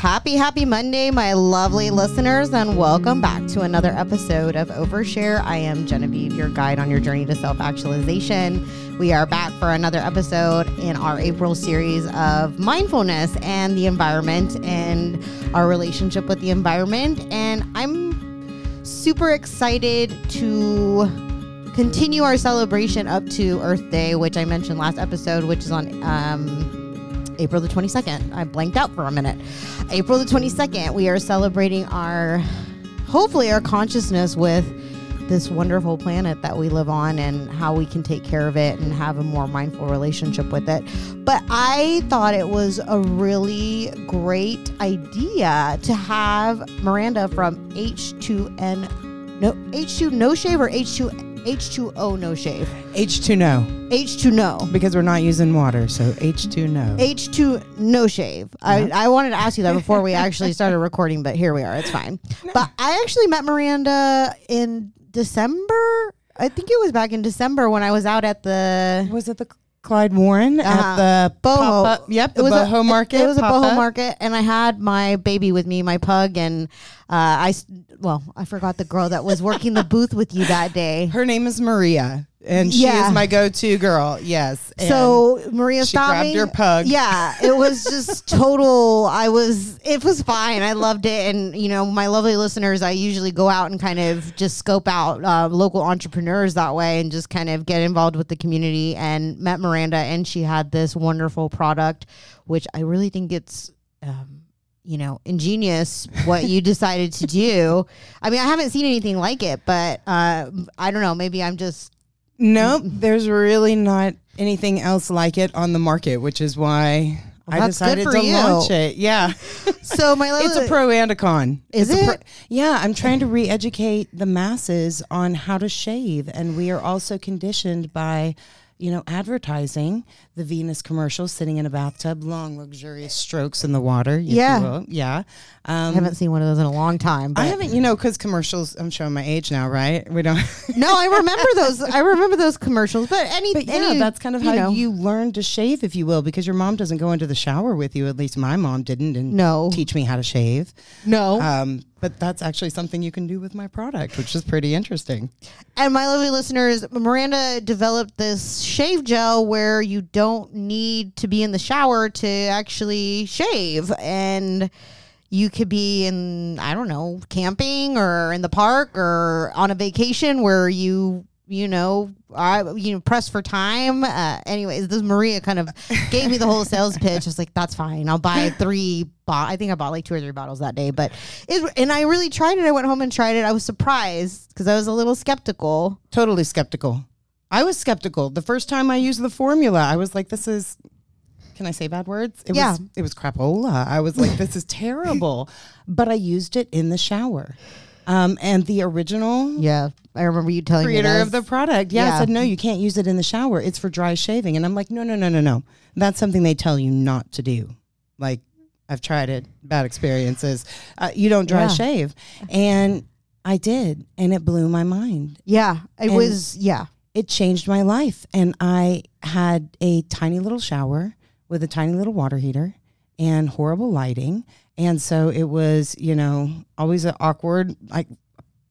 Happy, happy Monday, my lovely listeners, and welcome back to another episode of Overshare. I am Genevieve, your guide on your journey to self actualization. We are back for another episode in our April series of mindfulness and the environment and our relationship with the environment. And I'm super excited to continue our celebration up to Earth Day, which I mentioned last episode, which is on um, April the 22nd. I blanked out for a minute. April the 22nd, we are celebrating our, hopefully, our consciousness with this wonderful planet that we live on and how we can take care of it and have a more mindful relationship with it. But I thought it was a really great idea to have Miranda from H2N, no, H2 No Shave or H2 H2O No Shave. H2 no, H2 No. because we're not using water, so H2 no. H2 no shave. I, I wanted to ask you that before we actually started recording, but here we are. It's fine. But I actually met Miranda in December. I think it was back in December when I was out at the was it the Clyde Warren Uh-huh. at the boho. pop-up- Yep, the it was boho a, market. It was a boho market, and I had my baby with me, my pug, and uh, I well, I forgot the girl that was working the booth with you that day. Her name is Maria, and she Yeah. is my go-to girl. Yes. And So Maria she stopped grabbed me. your pug. Yeah, it was just total. I was. It was fine. I loved it, and you know, my lovely listeners. I usually go out and kind of just scope out uh, local entrepreneurs that way, and just kind of get involved with the community. And met Miranda, and she had this wonderful product, which I really think it's. Um, you know, ingenious what you decided to do. I mean, I haven't seen anything like it, but uh, I don't know. Maybe I'm just Nope, there's really not anything else like it on the market, which is why I decided to you. launch it. Yeah. so. My It's a pro and a con. Is It's it? yeah, I'm trying to re-educate the masses on how to shave, and we are also conditioned by, you know, advertising the Venus commercial, sitting in a bathtub, long luxurious strokes in the water. you Yeah. yeah. Um, I haven't seen one of those in a long time. But I haven't, you know, because commercials. I'm showing my age now, right? We don't. no, I remember those. I remember those commercials. But any, But yeah, any, that's kind of how know, you learn to shave, if you will, because your mom doesn't go into the shower with you. At least my mom didn't, and No. teach me how to shave. no. Um, but that's actually something you can do with my product, which is pretty interesting. and my lovely listeners, Miranda developed this shave gel where you don't need to be in the shower to actually shave, and you could be in I don't know camping or in the park or on a vacation where you you know I you know press for time. Uh, anyways, this Maria kind of gave me the whole sales pitch. I was like, that's fine. I'll buy three. Bo- I think I bought like two or three bottles that day, but it and I really tried it. I went home and tried it. I was surprised because I was a little skeptical. Totally skeptical. I was skeptical. The first time I used the formula, I was like, this is can I say bad words? It Yeah. was it was crapola. I was like, this is terrible. But I used it in the shower. Um, and the original Yeah, I remember you telling me creator this. of the product, yeah, Yeah. said no, you can't use it in the shower. It's for dry shaving. And I'm like, no, no, no, no, no. That's something they tell you not to do. Like I've tried it, bad experiences. Uh, you don't dry Yeah. shave, and I did, and it blew my mind Yeah, it And- was. Yeah, it changed my life. And I had a tiny little shower with a tiny little water heater and horrible lighting. And so it was, you know, always an awkward, like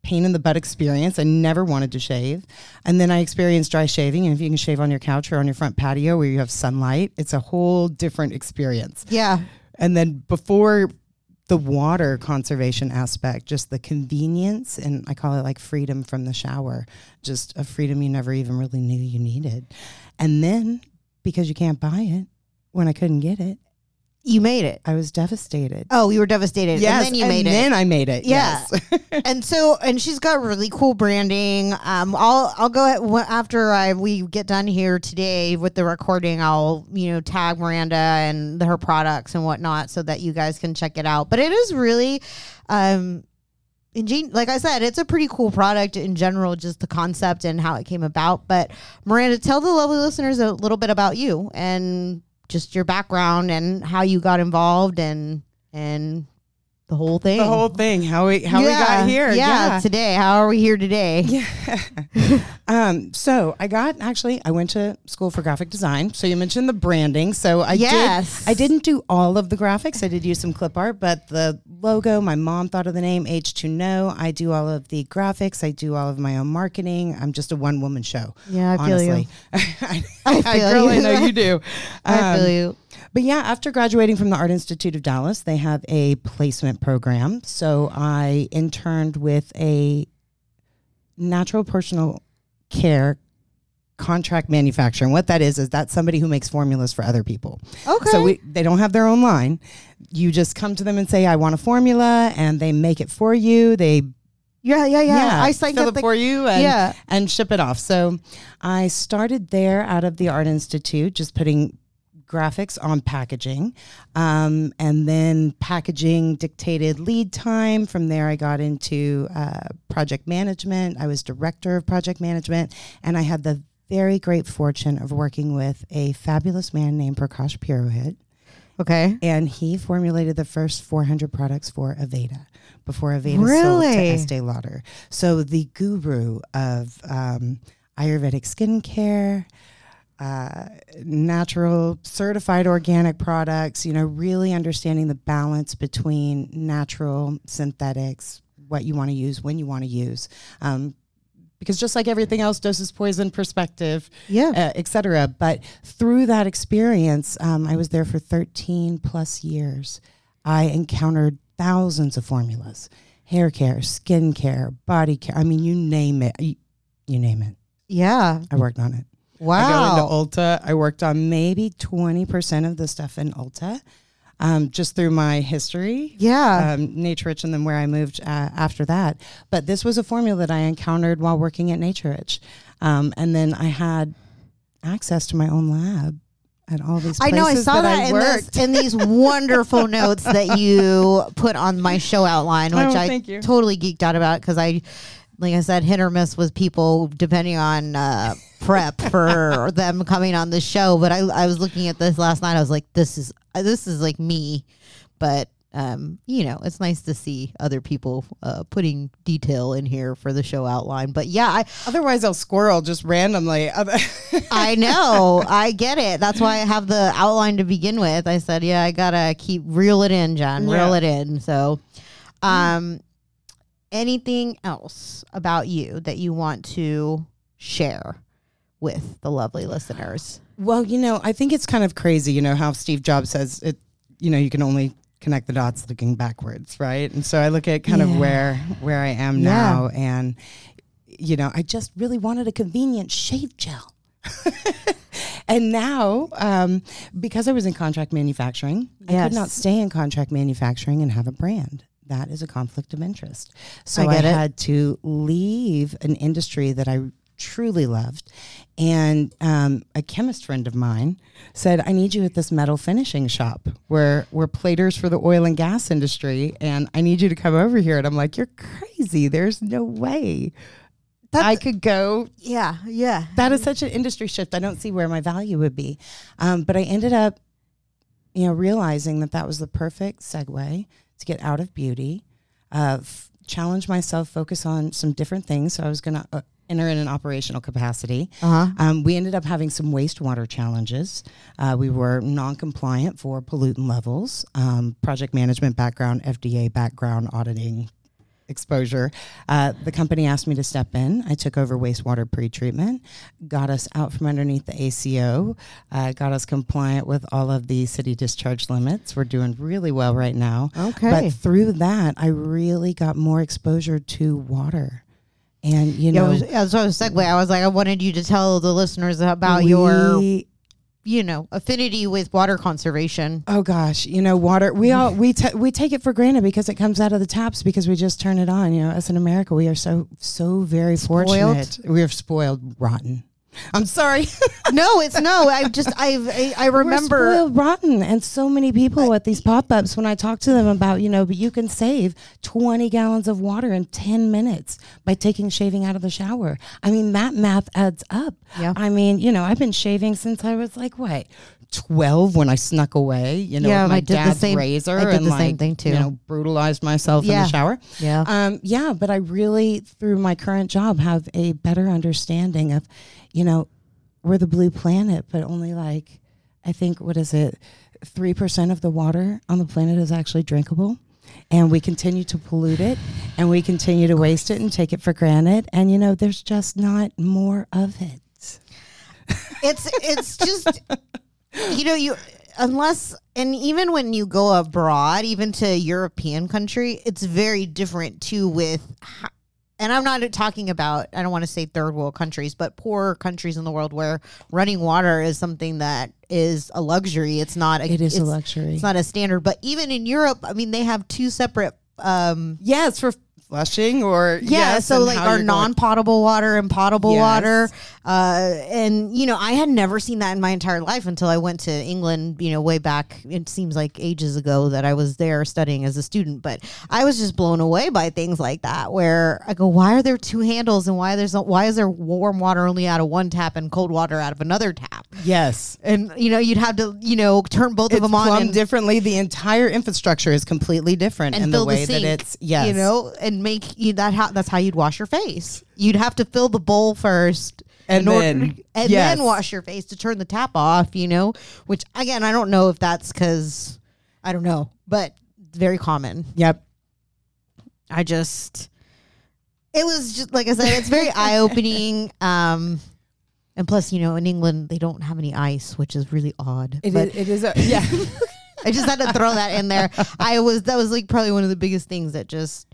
pain in the butt experience. I never wanted to shave. And then I experienced dry shaving. And if you can shave on your couch or on your front patio where you have sunlight, it's a whole different experience. yeah, And then before the water conservation aspect, just the convenience and I call it like freedom from the shower, just a freedom you never even really knew you needed. And then because you can't buy it, when I couldn't get it, you made it. I was devastated. Oh, you were devastated. yes, and then you made it. then I made it. Yeah. Yes. and so and she's got really cool branding um i'll i'll go ahead, after i we get done here today with the recording i'll you know tag miranda and her products and whatnot so that you guys can check it out but it is really um ingen- like i said it's a pretty cool product in general just the concept and how it came about but miranda tell the lovely listeners a little bit about you and just your background and how you got involved and and the whole thing. The whole thing. How we how we got here. Yeah, Yeah. today. How are we here today? Um, so I got actually I went to school for graphic design. So you mentioned the branding. So I Yes. did I didn't do all of the graphics. I did use some clip art, but the logo, my mom thought of the name H2 No. I do all of the graphics. I do all of my own marketing. I'm just a one woman show. Yeah, I feel you. honestly. I, I feel I you. know you do. I Um, feel you. But yeah, after graduating from the Art Institute of Dallas, they have a placement program. So I interned with a natural personal care contract manufacturer. And what that is is that's somebody who makes formulas for other people. Okay. So we, they don't have their own line. You just come to them and say, "I want a formula," and they make it for you. They yeah, yeah, yeah, I signed up the for you and, Yeah. and ship it off. So I started there out of the Art Institute, just putting graphics on packaging. Um, and then packaging dictated lead time. From there, I got into uh, project management. I was director of project management, and I had the very great fortune of working with a fabulous man named Prakash Purohit Okay. and he formulated the first 400 products for Aveda before Aveda Really? sold to Estee Lauder. So the guru of um, Ayurvedic skincare, uh, natural, certified organic products. You know, really understanding the balance between natural, synthetics, what you want to use, when you want to use. Um, because just like everything else, doses poison perspective Yeah. uh, et cetera. But through that experience, um, I was there for 13 plus years. I encountered thousands of formulas hair care, skin care, body care. I mean, you name it. You, you name it. yeah. I worked on it. I Wow. go into Ulta. I worked on maybe 20% of the stuff in Ulta um, just through my history yeah. um, Nature Rich and then where I moved uh, after that. But this was a formula that I encountered while working at Nature Rich. Um, and then I had access to my own lab at all these I know. I saw that, I in, this, in these wonderful notes that you put on my show outline, which Oh, I you. totally geeked out about because I, like I said, hit or miss with people depending on uh, prep for them coming on the show. But I, I was looking at this last night. I was like, this is this is like me, but. Um, you know, it's nice to see other people uh, putting detail in here for the show outline. But yeah, I, Otherwise, I'll squirrel just randomly. I know. I get it. That's why I have the outline to begin with. I said, yeah, I gotta keep reel it in, John. Reel Yeah. it in. So, um, anything else about you that you want to share with the lovely listeners? well, you know, I think it's kind of crazy, you know, how Steve Jobs says it, you know, you can only connect the dots looking backwards, right? And so I look at kind Yeah. of where where I am Yeah. now and you know, I just really wanted a convenient shave gel. and now, um, because I was in contract manufacturing, I could not stay in contract manufacturing and have a brand. That is a conflict of interest. So I I, had to leave an industry that I truly loved. And um, a chemist friend of mine said, I need you at this metal finishing shop where we're platers for the oil and gas industry. And I need you to come over here. And I'm like, You're crazy. There's no way I could go Yeah, yeah. that is such an industry shift. I don't see where my value would be. Um, but I ended up, you know, realizing that that was the perfect segue to get out of beauty, uh, f- challenge myself, focus on some different things. So I was going to uh, enter in an operational capacity. Uh huh. Um, we ended up having some wastewater challenges. Uh, we were non-compliant for pollutant levels, um, project management background, FDA background, auditing exposure. Uh, the company asked me to step in. I took over wastewater pretreatment, got us out from underneath the ACO, uh, got us compliant with all of the city discharge limits. We're doing really well right now. Okay. But through that, I really got more exposure to water. And, you yeah, know, it was, yeah, so I was segue. I was like, I wanted you to tell the listeners about your, we- you know, affinity with water conservation. Oh gosh, you know, water. We all we ta we take it for granted because it comes out of the taps because we just turn it on. You know, as in America, we are so so very Spoiled? fortunate. We are spoiled rotten. I'm sorry. no, it's no. I just I've I, I remember. Spoiled rotten, and so many people at these pop ups when I talk to them about you know, but you can save 20 gallons of water in 10 minutes by taking shaving out of the shower. I mean, that math adds up. Yeah. I mean, you know, I've been shaving since I was like what 12 when I snuck away, you know, Yeah, my I did the dad's same- razor and the like, same thing, too. you know, brutalized myself in the shower. Yeah. Um, yeah, but I really, through my current job, have a better understanding of, you know, we're the blue planet, but only like, I think, what is it? 3% of the water on the planet is actually drinkable. And we continue to pollute it and we continue to waste it and take it for granted. And, you know, there's just not more of it. it's it's just you know you unless and even when you go abroad even to a european country it's very different too with and i'm not talking about i don't want to say third world countries but poor countries in the world where running water is something that is a luxury it's not a, It is a luxury. it's not a standard but even in europe i mean they have two separate um Yeah, it's for flushing or yeah, yes, so like our non-potable water and potable Yes. water, uh, and you know, I had never seen that in my entire life until I went to England. You know, way back. It seems like ages ago that I was there studying as a student, but I was just blown away by things like that. Where I go, why are there two handles, and why there's why is there warm water only out of one tap and cold water out of another tap? Yes. And you know, you'd have to you know turn both of them on and, differently. The entire infrastructure is completely different and in the way the sink, that it's yes. you know, and make you that how that's how you'd wash your face. You'd have to fill the bowl first. And in order- then- and yes. then wash your face to turn the tap off, you know, which again, I don't know if that's because I don't know, but very common. Yep. I just, it was just, like I said, it's very eye opening. Um, and plus, you know, in England, they don't have any ice, which is really odd. It but is, it is a yeah. I just had to throw that in there. I was, that was like probably one of the biggest things that just,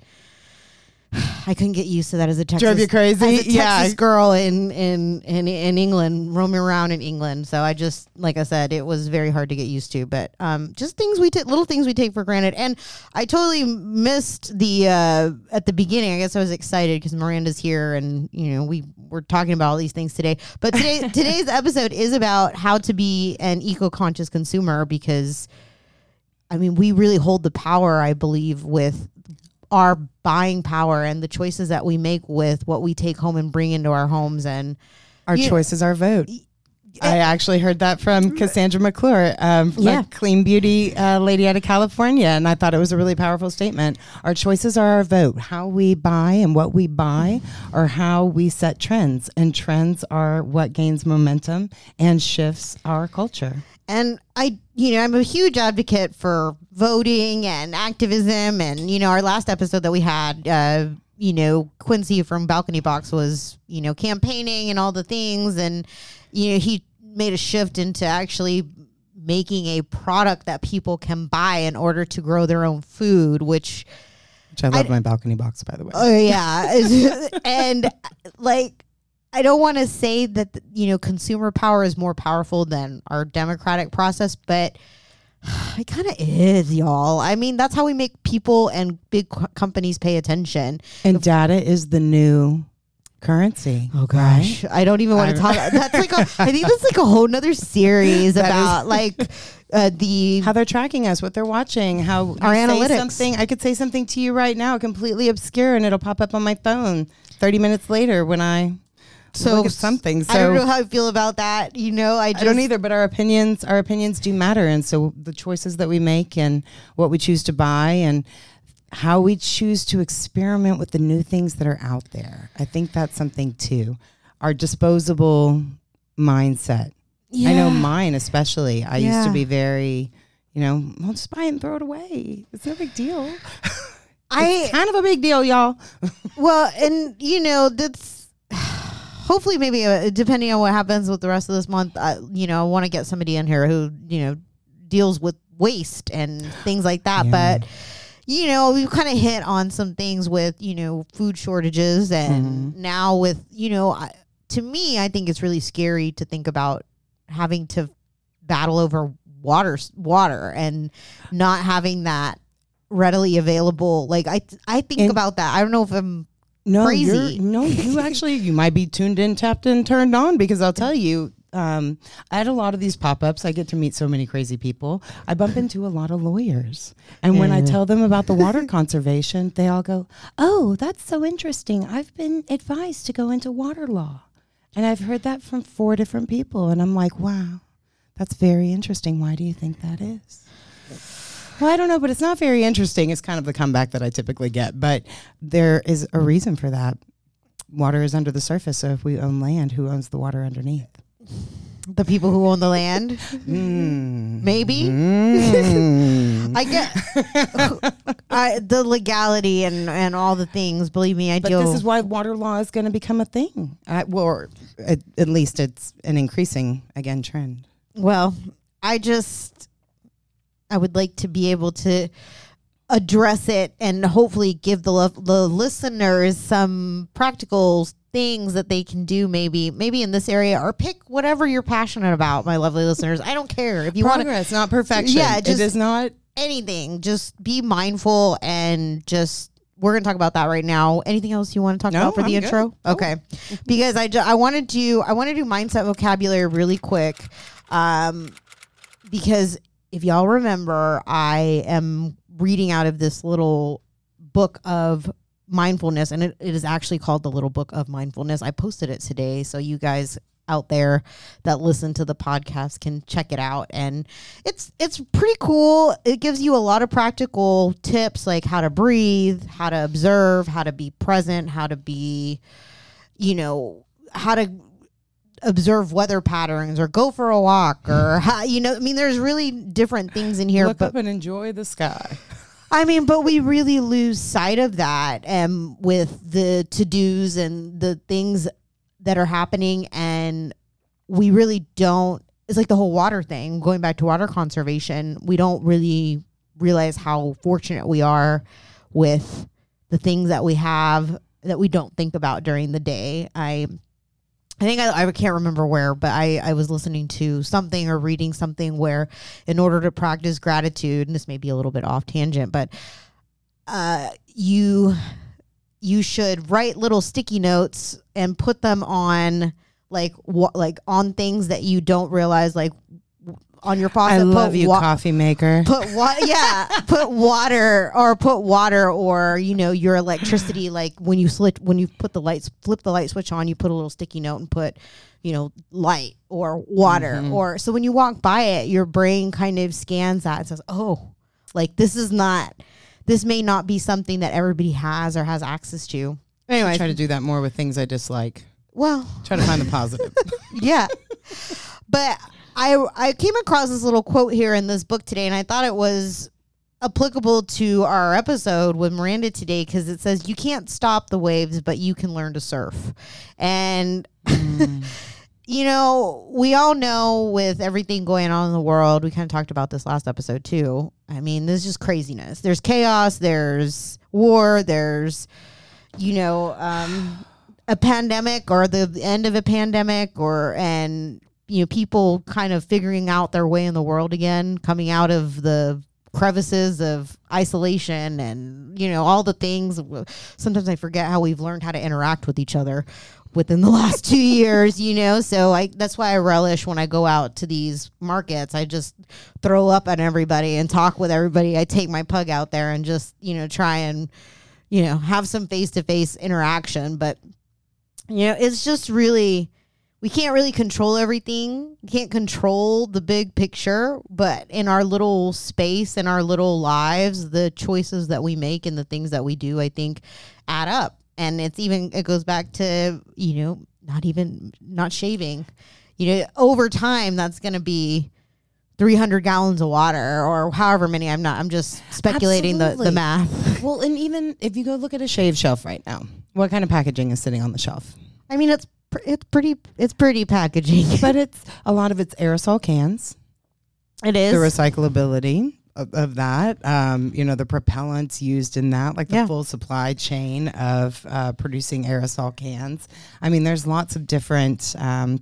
I couldn't get used to that as a Texas, Drove you crazy? as a Texas Yeah. girl in, in in in England, roaming around in England. So I just, like I said, it was very hard to get used to. But um, just things we take, little things we take for granted. And I totally missed the uh, at the beginning. I guess I was excited because Miranda's here, and you know we were talking about all these things today. But today today's episode is about how to be an eco conscious consumer because. I mean, we really hold the power, I believe, with our buying power and the choices that we make with what we take home and bring into our homes. And Our You- choice is our vote. I actually heard that from Cassandra McClure, um, Yeah. a clean beauty uh, lady out of California, and I thought it was a really powerful statement. Our choices are our vote. How we buy and what we buy, or how we set trends, and trends are what gains momentum and shifts our culture. And I, you know, I'm a huge advocate for voting and activism. And you know, our last episode that we had, uh, you know, Quincy from Balcony Box was, you know, campaigning and all the things, and you know, he made a shift into actually making a product that people can buy in order to grow their own food, which Which I love my balcony box, by the way. Oh yeah, and like I don't want to say that you know consumer power is more powerful than our democratic process, but it kind of is, y'all. I mean, that's how we make people and big co- companies pay attention. and data is the new currency. Oh gosh, I don't even want to talk. That's like a, I think that's like a whole nother series That is- about like uh, the how they're tracking us, what they're watching, how Our analytics. Something I could say something to you right now, completely obscure, and it'll pop up on my phone thirty minutes later when I so look at something. So I don't know how I feel about that. You know, I just I don't either, but our opinions, our opinions do matter, and so the choices that we make and what we choose to buy and how we choose to experiment with the new things that are out there. I think that's something too. Our disposable mindset. Yeah. I know mine especially. I used to be very, you know, I'll just buy it and throw it away. It's no big deal. I it's kind of a big deal, y'all. Well, and you know that's hopefully maybe uh, depending on what happens with the rest of this month. Uh, you know, I want to get somebody in here who you know deals with waste and things like that. Yeah. But you know, we've kind of hit on some things with you know food shortages, and Mm-hmm. now with you know, I, to me, I think it's really scary to think about having to battle over water water and not having that readily available like i i think And- about that i don't know if i'm No, Crazy. you're- no, you actually you might be tuned in, tapped in, turned on because I'll tell you. Um, I had a lot of these pop ups. I get to meet so many crazy people. I bump into a lot of lawyers. And when I tell them about the water conservation, they all go, Oh, that's so interesting. I've been advised to go into water law. And I've heard that from four different people. And I'm like, Wow, That's very interesting. Why do you think that is? Well, I don't know, but it's not very interesting. It's kind of the comeback that I typically get, but there is a reason for that. Water is under the surface, so if we own land, who owns the water underneath? The people who own the land, Mm. maybe. Mm. I get I, the legality and and all the things. Believe me, I But deal. this is why water law is going to become a thing. I, well, or at, at least it's an increasing again trend. Well, I just I would like to be able to address it and hopefully give the lo- the listeners some practical things that they can do maybe maybe in this area or pick whatever you're passionate about my lovely listeners i don't care if you want to Progress, not perfection. Yeah, just- it is not. anything just be mindful and just we're going to talk about that right now anything else you want to talk No, about for the I'm good. intro okay because i ju- i wanted to i want to do mindset vocabulary really quick um because if y'all remember i am reading out of this little book of mindfulness and it, it is actually called the little book of mindfulness. I posted it today so you guys out there that listen to the podcast can check it out. And it's it's pretty cool. It gives you a lot of practical tips like how to breathe how to observe how to be present how to be you know how to observe weather patterns or go for a walk or you know i mean there's really different things in here Look but up and enjoy the sky. I mean, but we really lose sight of that um, with the to dos and the things that are happening, and we really don't. It's like the whole water thing. Going back to water conservation, we don't really realize how fortunate we are with the things that we have that we don't think about during the day. I I think I, I can't remember where, but I, I was listening to something or reading something where, in order to practice gratitude, and this may be a little bit off tangent, but uh, you you should write little sticky notes and put them on like what like on things that you don't realize, like on your faucet. I put love you, wa- coffee maker. put what yeah put water or put water or you know your electricity like when you slit when you put the lights flip the light switch on you put a little sticky note and put you know light or water mm-hmm. or so when you walk by it your brain kind of scans that and says oh like this is not this may not be something that everybody has or has access to I anyway try to do that more with things I dislike. well Try to find the positive. yeah. But I I came across this little quote here in this book today, and I thought it was applicable to our episode with Miranda today because it says you can't stop the waves, but you can learn to surf. And you know, we all know with everything going on in the world, we kind of talked about this last episode too. I mean, this is just craziness. There's chaos, there's war, there's you know, um, a pandemic or the end of a pandemic or and you know people kind of figuring out their way in the world again coming out of the crevices of isolation and you know all the things. Sometimes i forget how we've learned how to interact with each other within the last two years you know? So i that's why i relish when i go out to these markets. I just throw up at everybody and talk with everybody. I take my pug out there and just you know try and you know have some face-to-face interaction. But you know it's just really we can't really control everything. We can't control the big picture but in our little space in our little lives the choices that we make and the things that we do i think add up. And it's even it goes back to you know not even not shaving. You know over time that's going to be 300 gallons of water or however many. I'm not i'm just speculating the, the math. Well, and even if you go look at a shave shelf right now, what kind of packaging is sitting on the shelf? i mean it's it's pretty it's pretty packaging But it's a lot of it's aerosol cans. it is the recyclability of, of that, um, you know, the propellants used in that, like the Yeah. full supply chain of uh, producing aerosol cans. I mean, there's lots of different um,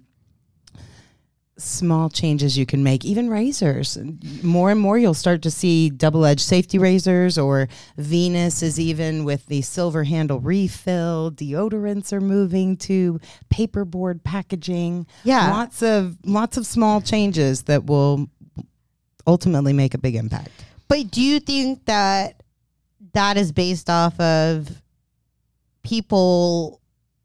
small changes you can make, even razors. More and more, you'll start to see double edged safety razors, or Venus is even with the silver handle refill. Deodorants are moving to paperboard packaging. Yeah. lots of lots of small changes that will ultimately make a big impact. But do you think that that is based off of people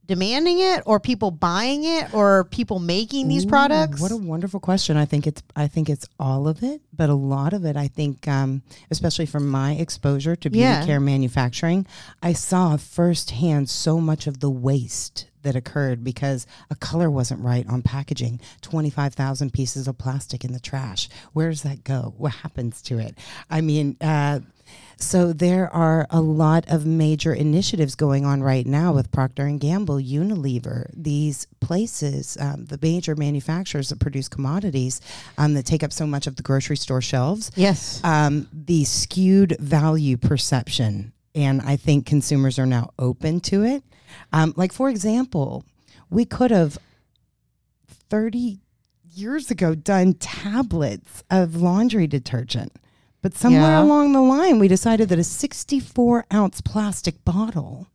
demanding it or people buying it or people making these Ooh, products? What a wonderful question. I think it's I think it's all of it, but a lot of it I think um, especially from my exposure to beauty Yeah. care manufacturing, I saw firsthand so much of the waste that occurred because a color wasn't right on packaging. 25,000 pieces of plastic in the trash. Where does that go? What happens to it? I mean, uh, so there are a lot of major initiatives going on right now with Procter and Gamble, Unilever, these places, um, the major manufacturers that produce commodities um, that take up so much of the grocery store shelves. yes. Um, the skewed value perception, and I think consumers are now open to it. Um, like for example, we could have thirty years ago done tablets of laundry detergent. But somewhere Yeah. along the line, we decided that a 64 ounce plastic bottle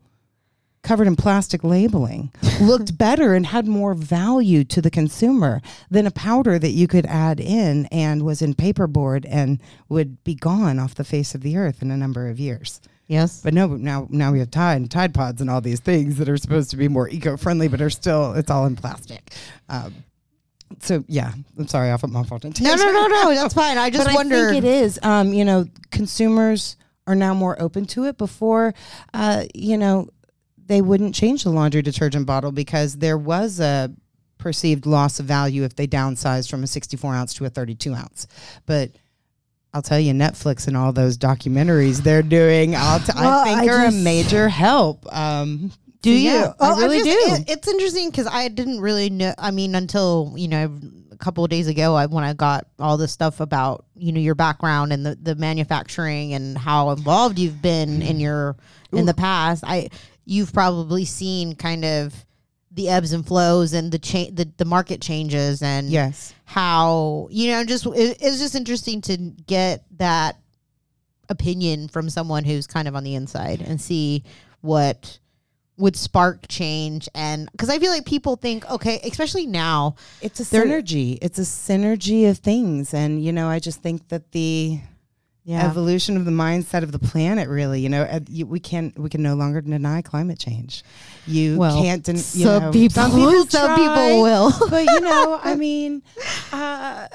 covered in plastic labeling looked better and had more value to the consumer than a powder that you could add in and was in paperboard and would be gone off the face of the earth in a number of years. yes. But no, now now we have Tide and Tide Pods and all these things that are supposed to be more eco-friendly, but are still it's all in plastic. Um, so yeah, I'm sorry, off my fault. No, no, no, no. That's fine. I just but wonder. I think it is. Um, you know, consumers are now more open to it. Before, uh, you know, they wouldn't change the laundry detergent bottle because there was a perceived loss of value if they downsized from a 64 ounce to a 32 ounce. But I'll tell you, Netflix and all those documentaries they're doing, I'll t- Well, I think I are just- a major help. Um, Do so you? yeah, Oh, I really just- do. it- it's interesting because I didn't really know. I mean, until you know, a couple of days ago, I, when I got all this stuff about you know your background and the the manufacturing and how involved you've been in your in the past. I you've probably seen kind of the ebbs and flows and the cha- the, the market changes and yes. how you know just it, it's just interesting to get that opinion from someone who's kind of on the inside and see what would spark change and because i feel like people think okay especially now It's a synergy. It's a synergy of things. And, you know, I just think that the evolution of the mindset of the planet really you know we can we can no longer deny climate change. You well can't den- you some, know, people, some people some people will. but you know i mean uh,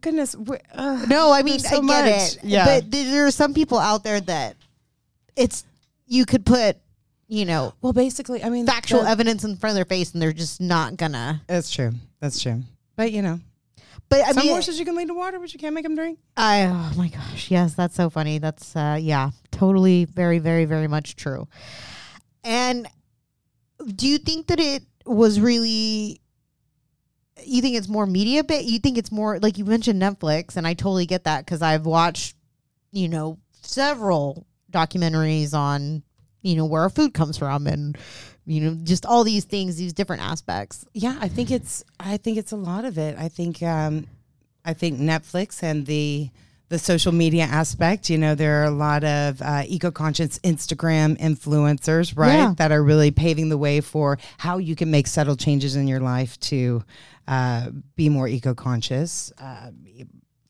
goodness uh, no i mean so i get much. it. Yeah. But there are some people out there that it's you could put you know well basically i mean factual evidence in front of their face and they're just not gonna that's true. That's true. But you know but i some mean horses you can lead to water but you can't make them drink I oh my gosh, yes, that's so funny. That's uh yeah, totally very very very much true. And do you think that it was really you think it's more media bit? You think it's more like you mentioned Netflix and I totally get that cuz I've watched you know several documentaries on you know where our food comes from and you know just all these things these different aspects. Yeah, I think it's I think it's a lot of it. I think um I think Netflix and the the social media aspect, you know, there are a lot of uh, eco-conscious Instagram influencers, right, Yeah. that are really paving the way for how you can make subtle changes in your life to uh, be more eco-conscious. Uh,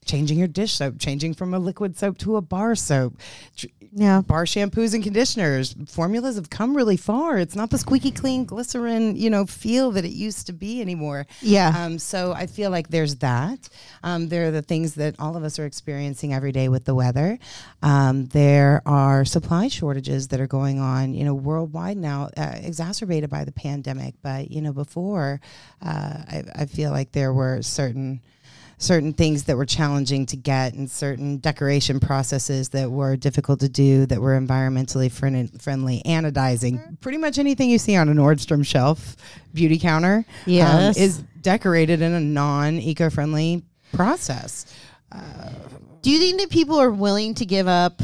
changing your dish soap, changing from a liquid soap to a bar soap, Yeah. bar shampoos and conditioners. Formulas have come really far. It's not the squeaky clean glycerin, you know, feel that it used to be anymore. Yeah. Um, so I feel like there's that. Um, there are the things that all of us are experiencing every day with the weather. Um, there are supply shortages that are going on, you know, worldwide now, uh, exacerbated by the pandemic. But you know, before, uh, I, I feel like there were certain certain things that were challenging to get and certain decoration processes that were difficult to do that were environmentally friend- friendly anodizing. Pretty much anything you see on a nordstrom shelf beauty counter um, is decorated in a non-eco-friendly process. Do you think that people are willing to give up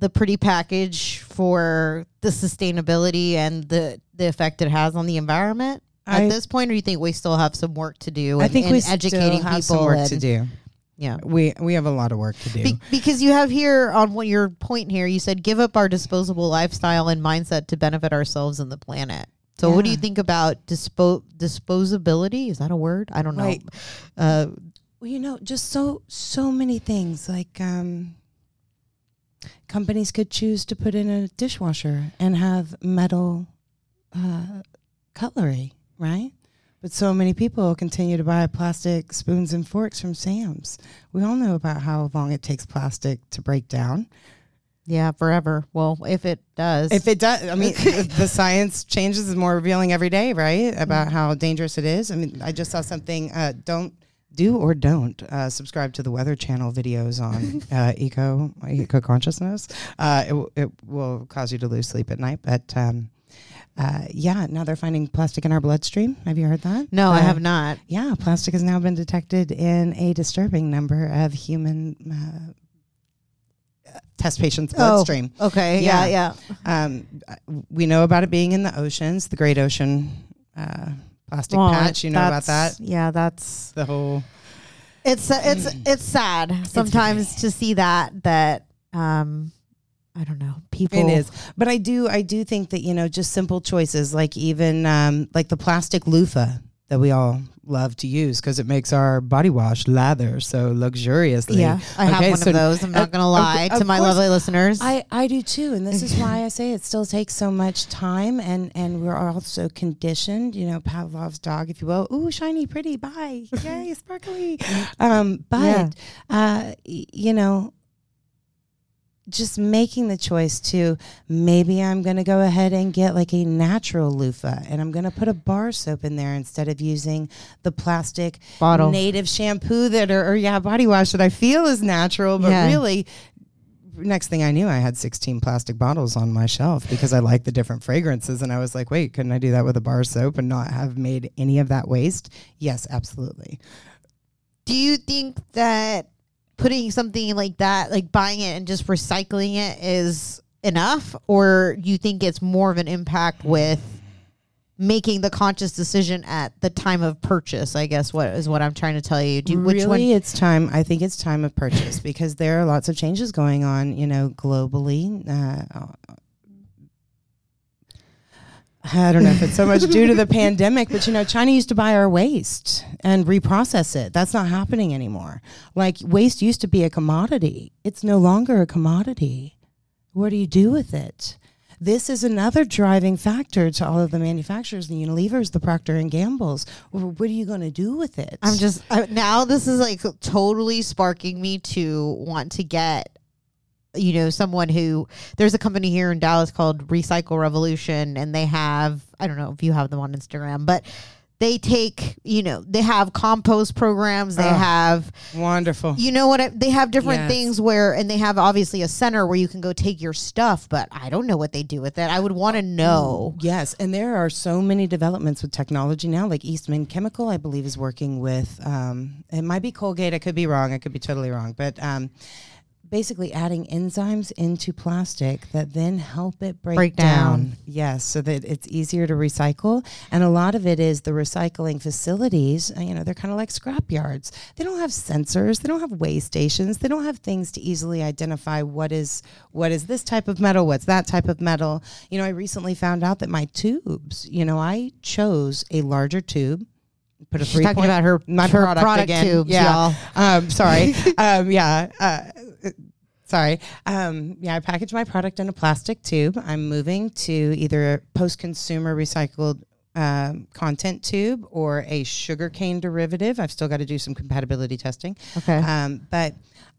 the pretty package for the sustainability and the the effect it has on the environment at this point, or you think we still have some work to do? i in- think in we educating still have people some work and- to do Yeah. we we have a lot of work to do Be- because you have here on what your point here, you said give up our disposable lifestyle and mindset to benefit ourselves and the planet. So, what do you think about dispo- disposability? Is that a word? I don't know. Right. Uh, Well, you know, just so so many things like um, companies could choose to put in a dishwasher and have metal uh, cutlery, right? But so many people continue to buy plastic spoons and forks from Sam's. We all know about how long it takes plastic to break down. Yeah, forever. Well, if it does. If it does, I mean, the science changes is more revealing every day, right? About how dangerous it is. I mean, I just saw something. Uh, don't do or don't uh, subscribe to the Weather Channel videos on uh, eco eco consciousness. Uh, it, it will cause you to lose sleep at night. But um, uh, yeah, now they're finding plastic in our bloodstream. Have you heard that? no, I Uh, have not. Yeah, plastic has now been detected in a disturbing number of human uh, test patients' bloodstream. Okay. Yeah. Yeah. Um, we know about it being in the oceans, the Great Ocean uh, plastic Well, patch. You know about that? Yeah, that's The whole. it's it's it's sad sometimes to see that that um I don't know people. It is, but I do, I do think that you know, just simple choices like even um, like the plastic loofah that we all love to use because it makes our body wash lather so luxuriously. Yeah, I have one so- of those. I'm not gonna lie of to my course, lovely listeners. I, I do too, and this is why I say it still takes so much time, and and we're also conditioned, you know, Pavlov's dog, if you will. Ooh, shiny, pretty, bye, yay, sparkly. Um, but Yeah. uh, you know, just making the choice to maybe I'm going to go ahead and get like a natural loofah, and I'm going to put a bar soap in there instead of using the plastic Bottle. native shampoo that are, or yeah, body wash that I feel is natural, but Yeah. really next thing I knew, I had 16 plastic bottles on my shelf because I like the different fragrances. And I was like, wait, couldn't I do that with a bar soap and not have made any of that waste? Yes, absolutely. Do you think that putting something like that, like buying it and just recycling it, is enough, or you think it's more of an impact with making the conscious decision at the time of purchase? I guess what is what I'm trying to tell you. Do which really, one? it's time. I think it's time of purchase because there are lots of changes going on, you know, globally. Uh, I don't know if it's so much due to the pandemic, but you know, China used to buy our waste and reprocess it. That's not happening anymore. Like waste used to be a commodity. It's no longer a commodity. What do you do with it? This is another driving factor to all of the manufacturers, the Unilevers, the Procter and Gambles. What are you going to do with it? I'm just I, now. This is like totally sparking me to want to get, you know, someone who there's a company here in Dallas called Recycle Revolution, and they have I don't know if you have them on Instagram, but they take you know they have compost programs, they Ugh. have wonderful. you know what I, they have different Yes. things where and they have obviously a center where you can go take your stuff, but I don't know what they do with it. I would want to know. Yes, and there are so many developments with technology now. Like Eastman Chemical, I believe, is working with. Um, it might be Colgate. I could be wrong. I could be totally wrong. But um, basically, adding enzymes into plastic that then help it break, Break down. Yes, so that it's easier to recycle. And a lot of it is the recycling facilities. uh, You know, they're kind of like scrap yards. They don't have sensors. They don't have weigh stations. They don't have things to easily identify what is what is this type of metal, what's that type of metal. You know, I recently found out that my tubes. You know, I chose a larger tube. Put a She's three talking point- about her my her product, product again. tubes, yeah. y'all. Um, sorry. um, yeah. Uh, sorry. Um, yeah, I package my product in a plastic tube. I'm moving to either a post-consumer recycled um, content tube or a sugarcane derivative. I've still got to do some compatibility testing. Okay. Um, but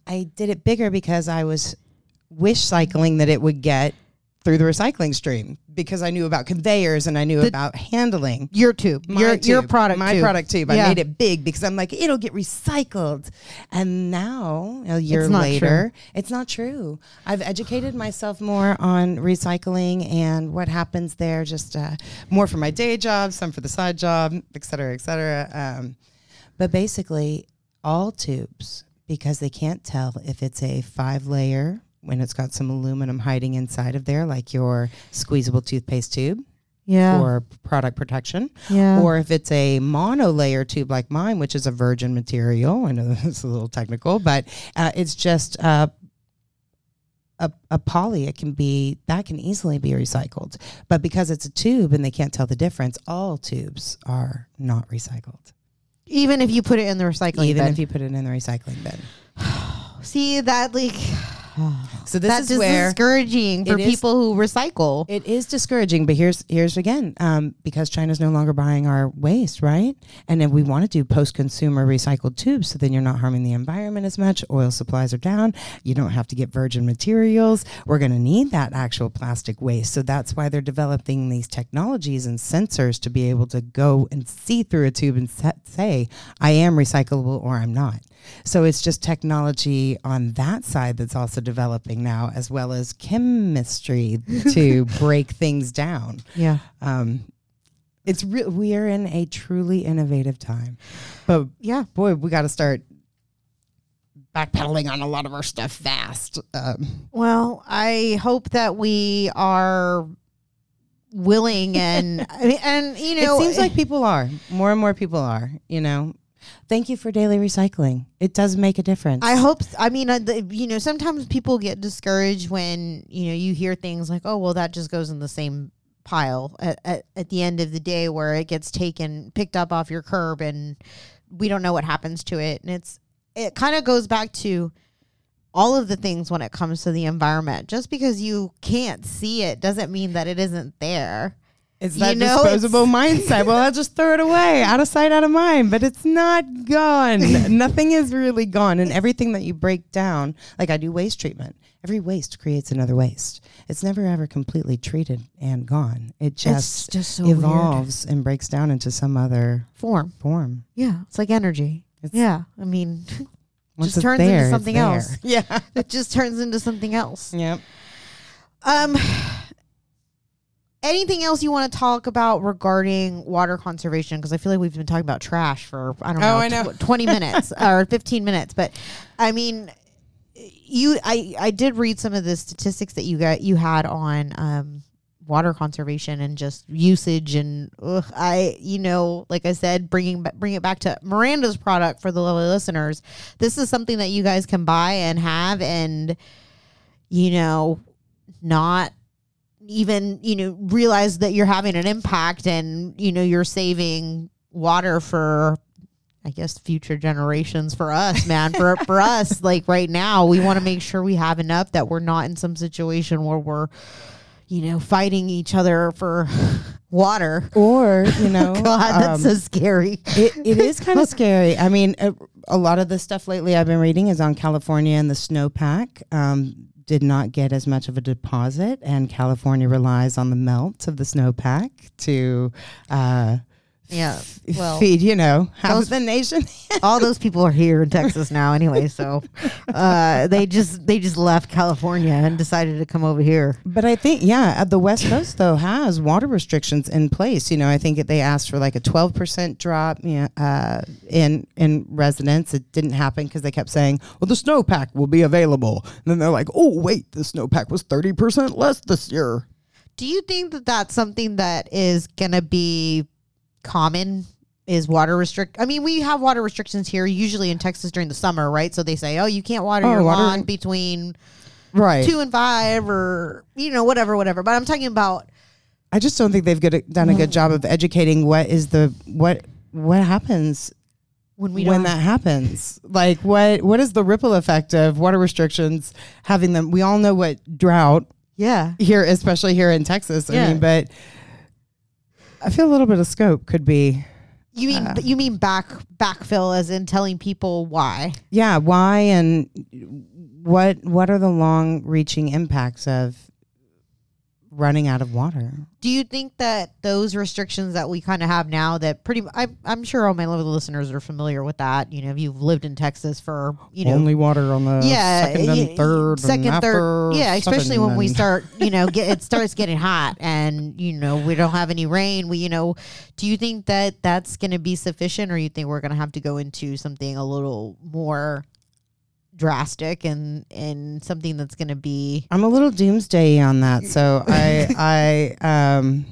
I did it bigger because I was wish cycling that it would get through the recycling stream because I knew about conveyors and I knew The- about handling your tube, my your your product, my tube. product tube. I made it big because I'm like it'll get recycled, and now a year It's later, it's not true. I've educated myself more on recycling and what happens there. Just uh, more for my day job, some for the side job, et cetera, et cetera. Um, but basically, all tubes because they can't tell if it's a five layer when it's got some aluminum hiding inside of there, like your squeezable toothpaste tube Yeah. for product protection yeah. or if it's a monolayer tube like mine, which is a virgin material. I know it's a little technical, but uh, it's just uh, a, a poly. It can be that can easily be recycled, but because it's a tube and they can't tell the difference, all tubes are not recycled, even if you put it in the recycling even bin. if you put it in the recycling bin. See that like So this That's is where discouraging for it is- people who recycle. It is discouraging, but here's here's again um, because China's no longer buying our waste, right? And then we want to do post-consumer recycled tubes, so then you're not harming the environment as much. Oil supplies are down. You don't have to get virgin materials. We're going to need that actual plastic waste, so that's why they're developing these technologies and sensors to be able to go and see through a tube and sa- say, "I am recyclable" or "I'm not." So it's just technology on that side that's also developing now, as well as chemistry to break things down. yeah. Um, it's re- we are in a truly innovative time, but Yeah. boy, we got to start backpedaling on a lot of our stuff fast. Um, Well, I hope that we are willing and I mean, and you know it seems like people are more and more people are. You know, thank you for daily recycling. It does make a difference. I hope. I mean, uh, you know, sometimes people get discouraged when you know you hear things like, "Oh, well, that just goes in the same pile." At, at, at the end of the day, where it gets taken, picked up off your curb, and we don't know what happens to it, and it's it kind of goes back to all of the things when it comes to the environment. Just because you can't see it doesn't mean that it isn't there. It's You that know, disposable mindset. Well, I'll just throw it away, out of sight, out of mind. But it's not gone. Nothing is really gone. And everything that you break down, like I do waste treatment, every waste creates another waste. It's never ever completely treated and gone. It It's just just so weird. evolves and breaks down into some other form. form. Yeah, it's like energy. It's- yeah, I mean, Just turns into there, it's something else. Yeah. it just turns into something else. Yep. Um, anything else you want to talk about regarding water conservation? Because I feel like we've been talking about trash for I don't Oh, know, I know. tw- twenty minutes or fifteen minutes. But I mean, you, I, I did read some of the statistics that you got you had on um water conservation and just usage and ugh, I you know like I said bringing bring it back to Miranda's product for the lovely listeners this is something that you guys can buy and have and you know not even you know realize that you're having an impact and you know you're saving water for I guess future generations for us, man. For for us, like right now, we want to make sure we have enough that we're not in some situation where we're, you know, fighting each other for water. Or, you know, God, that's um, so scary. it, it is kind of scary. I mean, a, a lot of the stuff lately I've been reading is on California and the snowpack. Um, did not get as much of a deposit, and California relies on the melt of the snowpack to uh, Yeah. Well, feed, you know, half those- the nation. all those people are here in Texas now anyway, so uh, they just they just left California and decided to come over here. But I think, yeah, the West Coast though has water restrictions in place. You know, I think they asked for like a twelve percent drop you know, uh, in in residents. It didn't happen because they kept saying, "Well, the snowpack will be available," and then they're like, "Oh, wait, the snowpack was thirty percent less this year." Do you think that that's something that is going to be common? Is water restrict? I mean, we have water restrictions here usually in Texas during the summer, right? So they say, oh, you can't water Oh, your water- lawn between Right. two and five, or you know, whatever, whatever. But I'm talking about I just don't think they've good, done a good mm-hmm. job of educating what is the what what happens when we when that happens. Like what what is the ripple effect of water restrictions having them? We all know what drought yeah, here, especially here in Texas. I Yeah. mean, but I feel a little bit of scope could be, you mean Uh. you mean back backfill as in telling people why? yeah, why and what what are the long reaching impacts of running out of water? Do you think that those restrictions that we kind of have now that pretty I, I'm sure all my lovely listeners are familiar with that. You know, if you've lived in Texas for you know Only water on the yeah, second and third, second, and third, yeah. Especially when we start, you know, get it starts getting hot, and you know we don't have any rain. We, you know, do you think that that's going to be sufficient, or you think we're going to have to go into something a little more drastic and and something that's going to be I'm a little doomsday on that, so I I um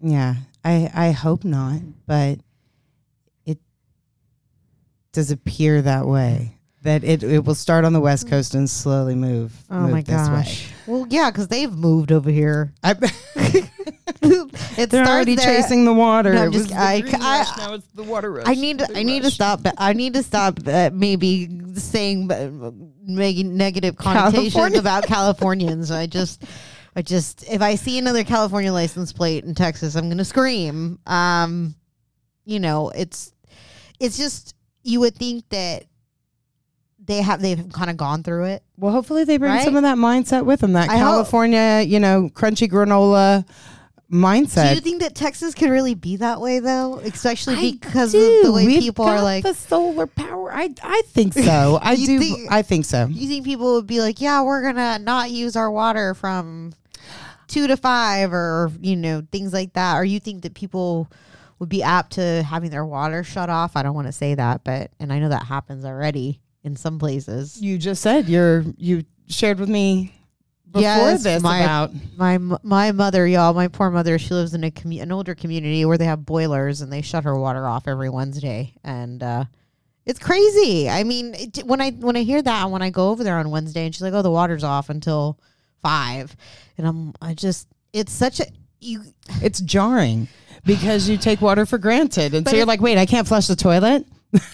yeah I I hope not, but it does appear that way that it it will start on the west coast and slowly move. oh move my this way. gosh. Well, yeah, because they've moved over here. I, It They're already there. chasing the water. No, just- I- I- now it's the water rush. I need to, I need to stop. I need to stop uh, maybe saying uh, making negative connotations California. about Californians. I just, I just, if I see another California license plate in Texas, I'm gonna scream. Um, you know, it's, it's just you would think that they have they've kind of gone through it. Well, hopefully they bring Right? some of that mindset with them. That I hope. California, you know, crunchy granola mindset. Do you think that Texas could really be that way though, especially I because do. of the way We've people are like? the solar power. I I think so. I do. think- I think so. you think people would be like, yeah, we're gonna not use our water from two to five, or you know things like that, or you think that people would be apt to having their water shut off? I don't want to say that, but and I know that happens already in some places. You just said you're. You shared with me before Yes, this my- about. My my mother, y'all, my poor mother, she lives in a commu- an older community where they have boilers and they shut her water off every Wednesday, and uh, it's crazy. I mean, it, when I when I hear that, when I go over there on Wednesday, and she's like, "Oh, the water's off until five. and I'm I just it's such a you It's jarring because you take water for granted, and so you're like, wait, I can't flush the toilet.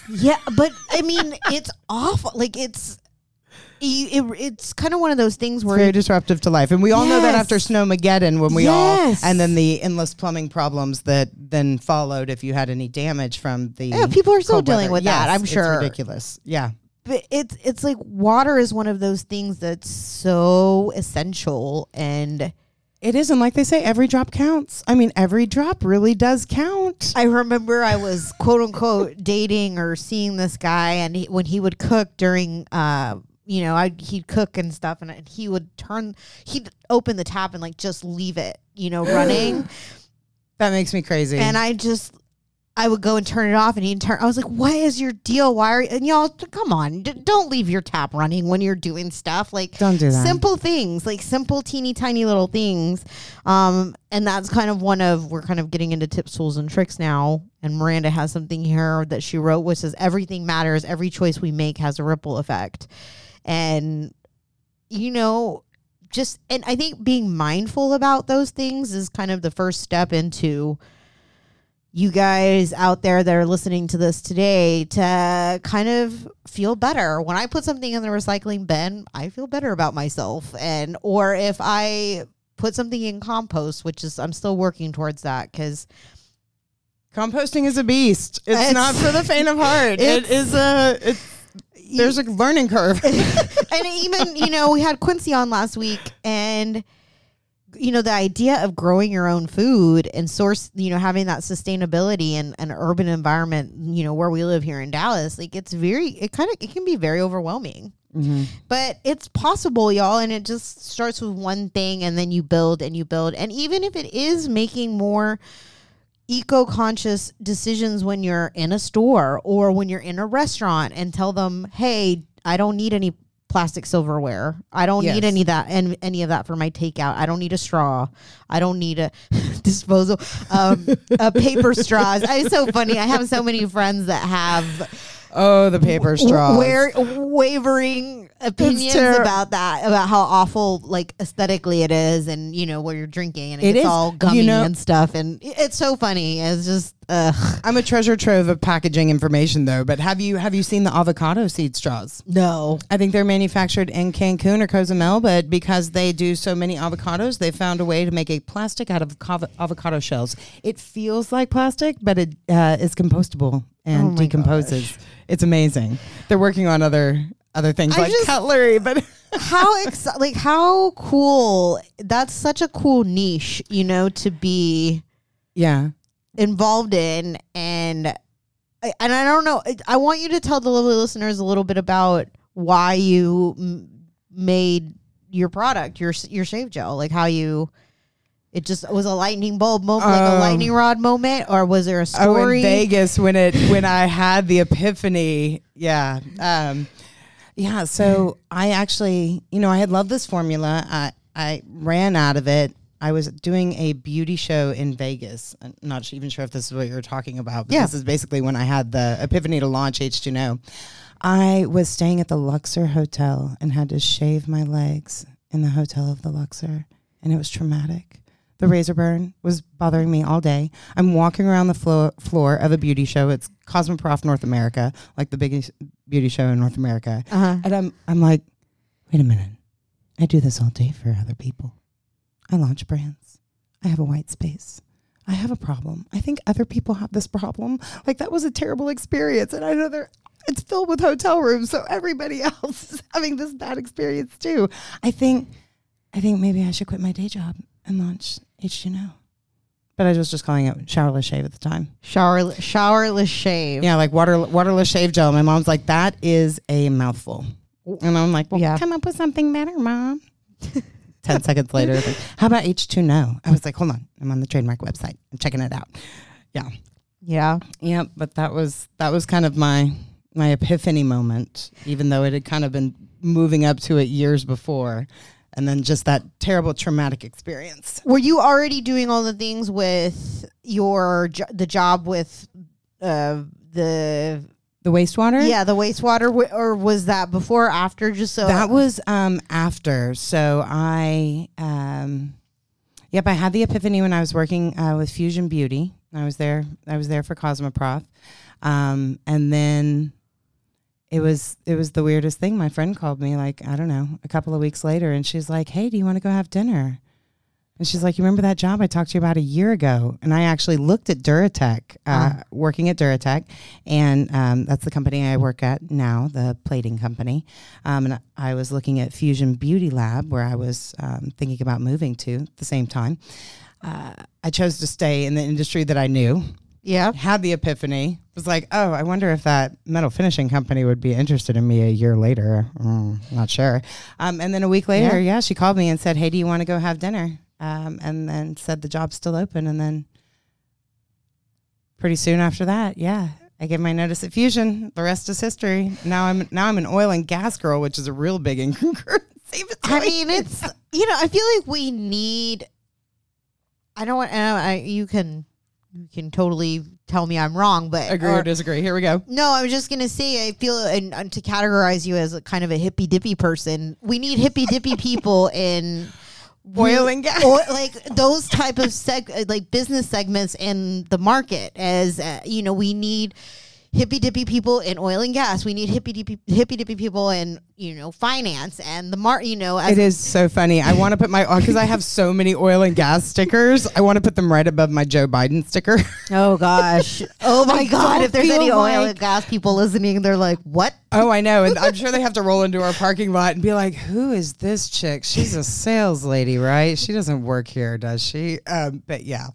Yeah, but I mean, it's awful. Like it's. It, it's kind of one of those things where It's very disruptive to life, and we all know that after Yes. Snowmageddon, when we Yes. all, and then the endless plumbing problems that then followed if you had any damage from the yeah, people are still dealing weather. with that. I'm it's sure. ridiculous. Yeah, but it's it's like water is one of those things that's so essential and it is, and like they say, every drop counts. I mean, every drop really does count. I remember I was quote unquote dating or seeing this guy and he, when he would cook during uh you know I he'd cook and stuff and, and he would turn he'd open the tap and like just leave it you know running That makes me crazy. and I just I would go and turn it off, and he'd turn. I was like, "What is your deal? Why are you?" And y'all, come on, d- don't leave your tap running when you're doing stuff. Like, Don't do that. Simple things, like simple, teeny tiny little things. Um, and that's kind of one of we're kind of getting into tips, tools, and tricks now. And Miranda has something here that she wrote, which says everything matters. Every choice we make has a ripple effect, and you know just and I think being mindful about those things is kind of the first step into you guys out there that are listening to this today to kind of feel better. When I put something in the recycling bin, I feel better about myself. And or if I put something in compost, which is I'm still working towards that cuz Composting is a beast. It's, It's- not for the faint of heart. It's- a. It's, there's a learning curve. and even you know we had Quincy on last week, and you know the idea of growing your own food and source, you know, having that sustainability in an urban environment, you know, where we live here in Dallas, like it's very, it kind of, it can be very overwhelming. Mm-hmm. But it's possible, y'all, and it just starts with one thing, and then you build and you build, and even if it is making more eco-conscious decisions when you're in a store or when you're in a restaurant and tell them, "Hey, I don't need any plastic silverware. I don't need any of that and any of that for my takeout. I don't need a straw. I don't need a disposal um a paper straws. It's so funny. I have so many friends that have oh, the paper straws. where wavering opinions ter- about that, about how awful like aesthetically it is, and you know where you're drinking and It it's is. all You gummy know- and stuff, and it's so funny. It's just ugh. I'm a treasure trove of packaging information, though. But have you have you seen the avocado seed straws? no. I think they're manufactured in Cancun or Cozumel, but because they do so many avocados, they found a way to make a plastic out of avocado shells. It feels like plastic, but it uh, is compostable Oh and Oh decomposes. It's amazing. They're working on other other things I like just- cutlery, but how ex- like how cool that's such a cool niche you know to be yeah. involved in and I- and I don't know I- I want you to tell the lovely listeners a little bit about why you m- made your product your your shave gel like how you it just was a lightning bulb moment like a Um, lightning rod moment or was there a story? Oh, in Vegas when it when I had the epiphany. Yeah. Um, yeah. So I actually, you know, I had loved this formula. I I ran out of it. I was doing a beauty show in Vegas. I'm not even sure if this is what you're talking about, but Yeah. this is basically when I had the epiphany to launch H2No. I was staying at the Luxor Hotel and had to shave my legs in the hotel of the Luxor, and it was traumatic. The razor burn was bothering me all day. I'm walking around the floor, floor of a beauty show. It's Cosmoprof North America, like the biggest beauty show in North America. Uh-huh. And I'm I'm like, wait a minute. I do this all day for other people. I launch brands. I have a white space. I have a problem. I think other people have this problem. Like that was a terrible experience. And I know they're it's filled with hotel rooms, so everybody else is having this bad experience too. I think I think maybe I should quit my day job and launch H2No. But I was just calling it showerless shave at the time. Shower showerless shave. Yeah, like water waterless shave gel. My mom's like, that is a mouthful. And I'm like, well, Yeah. come up with something better, mom. 10 seconds later, like, how about H2No? I was like, hold on. I'm on the trademark website. I'm checking it out. Yeah. Yeah. Yeah, but that was that was kind of my my epiphany moment, even though it had kind of been moving up to it years before. And then just that terrible traumatic experience. Were you already doing all the things with your jo- the job with uh the The wastewater? yeah the wastewater wi- or was that before or after just so That was um, after. So I, um, yep, I had the epiphany when I was working uh, with Fusion Beauty. I was there. I was there for Cosmoprof, um, and then it was it was the weirdest thing. My friend called me like I don't know a couple of weeks later, and she's like, "Hey, do you want to go have dinner?" And she's like, "You remember that job I talked to you about a year ago?" And I actually looked at Duratec, uh, Ah. working at Duratec, and um, that's the company I work at now, the plating company. Um, and I was looking at Fusion Beauty Lab, where I was um, thinking about moving to at the same time. Uh, I chose to stay in the industry that I knew. Yeah Had the epiphany. Was like, oh, I wonder if that metal finishing company would be interested in me a year later. Mm, not sure. Um, and then a week later, yeah. she called me and said, "Hey, do you want to go have dinner?" Um, and then said the job's still open. And then pretty soon after that, yeah, I gave my notice at Fusion. The rest is history. Now I'm now I'm an oil and gas girl, which is a real big incongruency. I mean it's you know I feel like we need I don't want and I, you can you can totally tell me I'm wrong but agree or- or disagree. Here we go. No, I was just gonna say I feel and, and to categorize you as a kind of a hippy dippy person, we need hippy dippy people in Oil and gas. or like those type of seg like business segments in the market. As uh, you know, we need hippy dippy people in oil and gas. We need hippy dippy hippy dippy people in you know finance and the mar. You know, as It is so funny. I want to put my because I have so many oil and gas stickers. I want to put them right above my Joe Biden sticker. oh gosh, oh my god! If there's any oil like- and gas people listening, they're like, what? Oh, I know. And I'm sure they have to roll into our parking lot and be like, who is this chick? She's a sales lady, right? She doesn't work here, does she? Um, but yeah,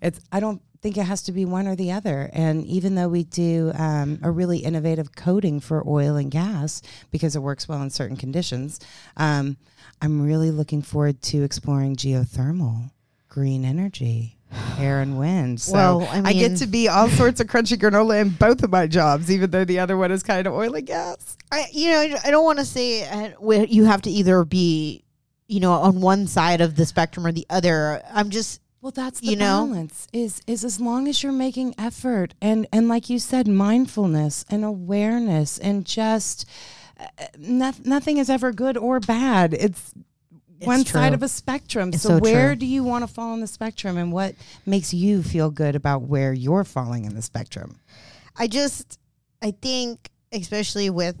it's, I don't think it has to be one or the other. And even though we do um, a really innovative coating for oil and gas because it works well in certain conditions, um, I'm really looking forward to exploring geothermal, green energy. Air and wind. So Well, I I get to be all sorts of crunchy granola in both of my jobs, even though the other one is kind of oil and gas. I you know I don't want to say uh, you have to either be you know on one side of the spectrum or the other. I'm just Well, that's the You know? balance. Is is as long as you're making effort and and like you said, mindfulness and awareness and just uh, noth- nothing is ever good or bad. It's. It's one side of a spectrum. So, so where true. do you want to fall on the spectrum, and what makes you feel good about where you're falling in the spectrum? I just I think especially with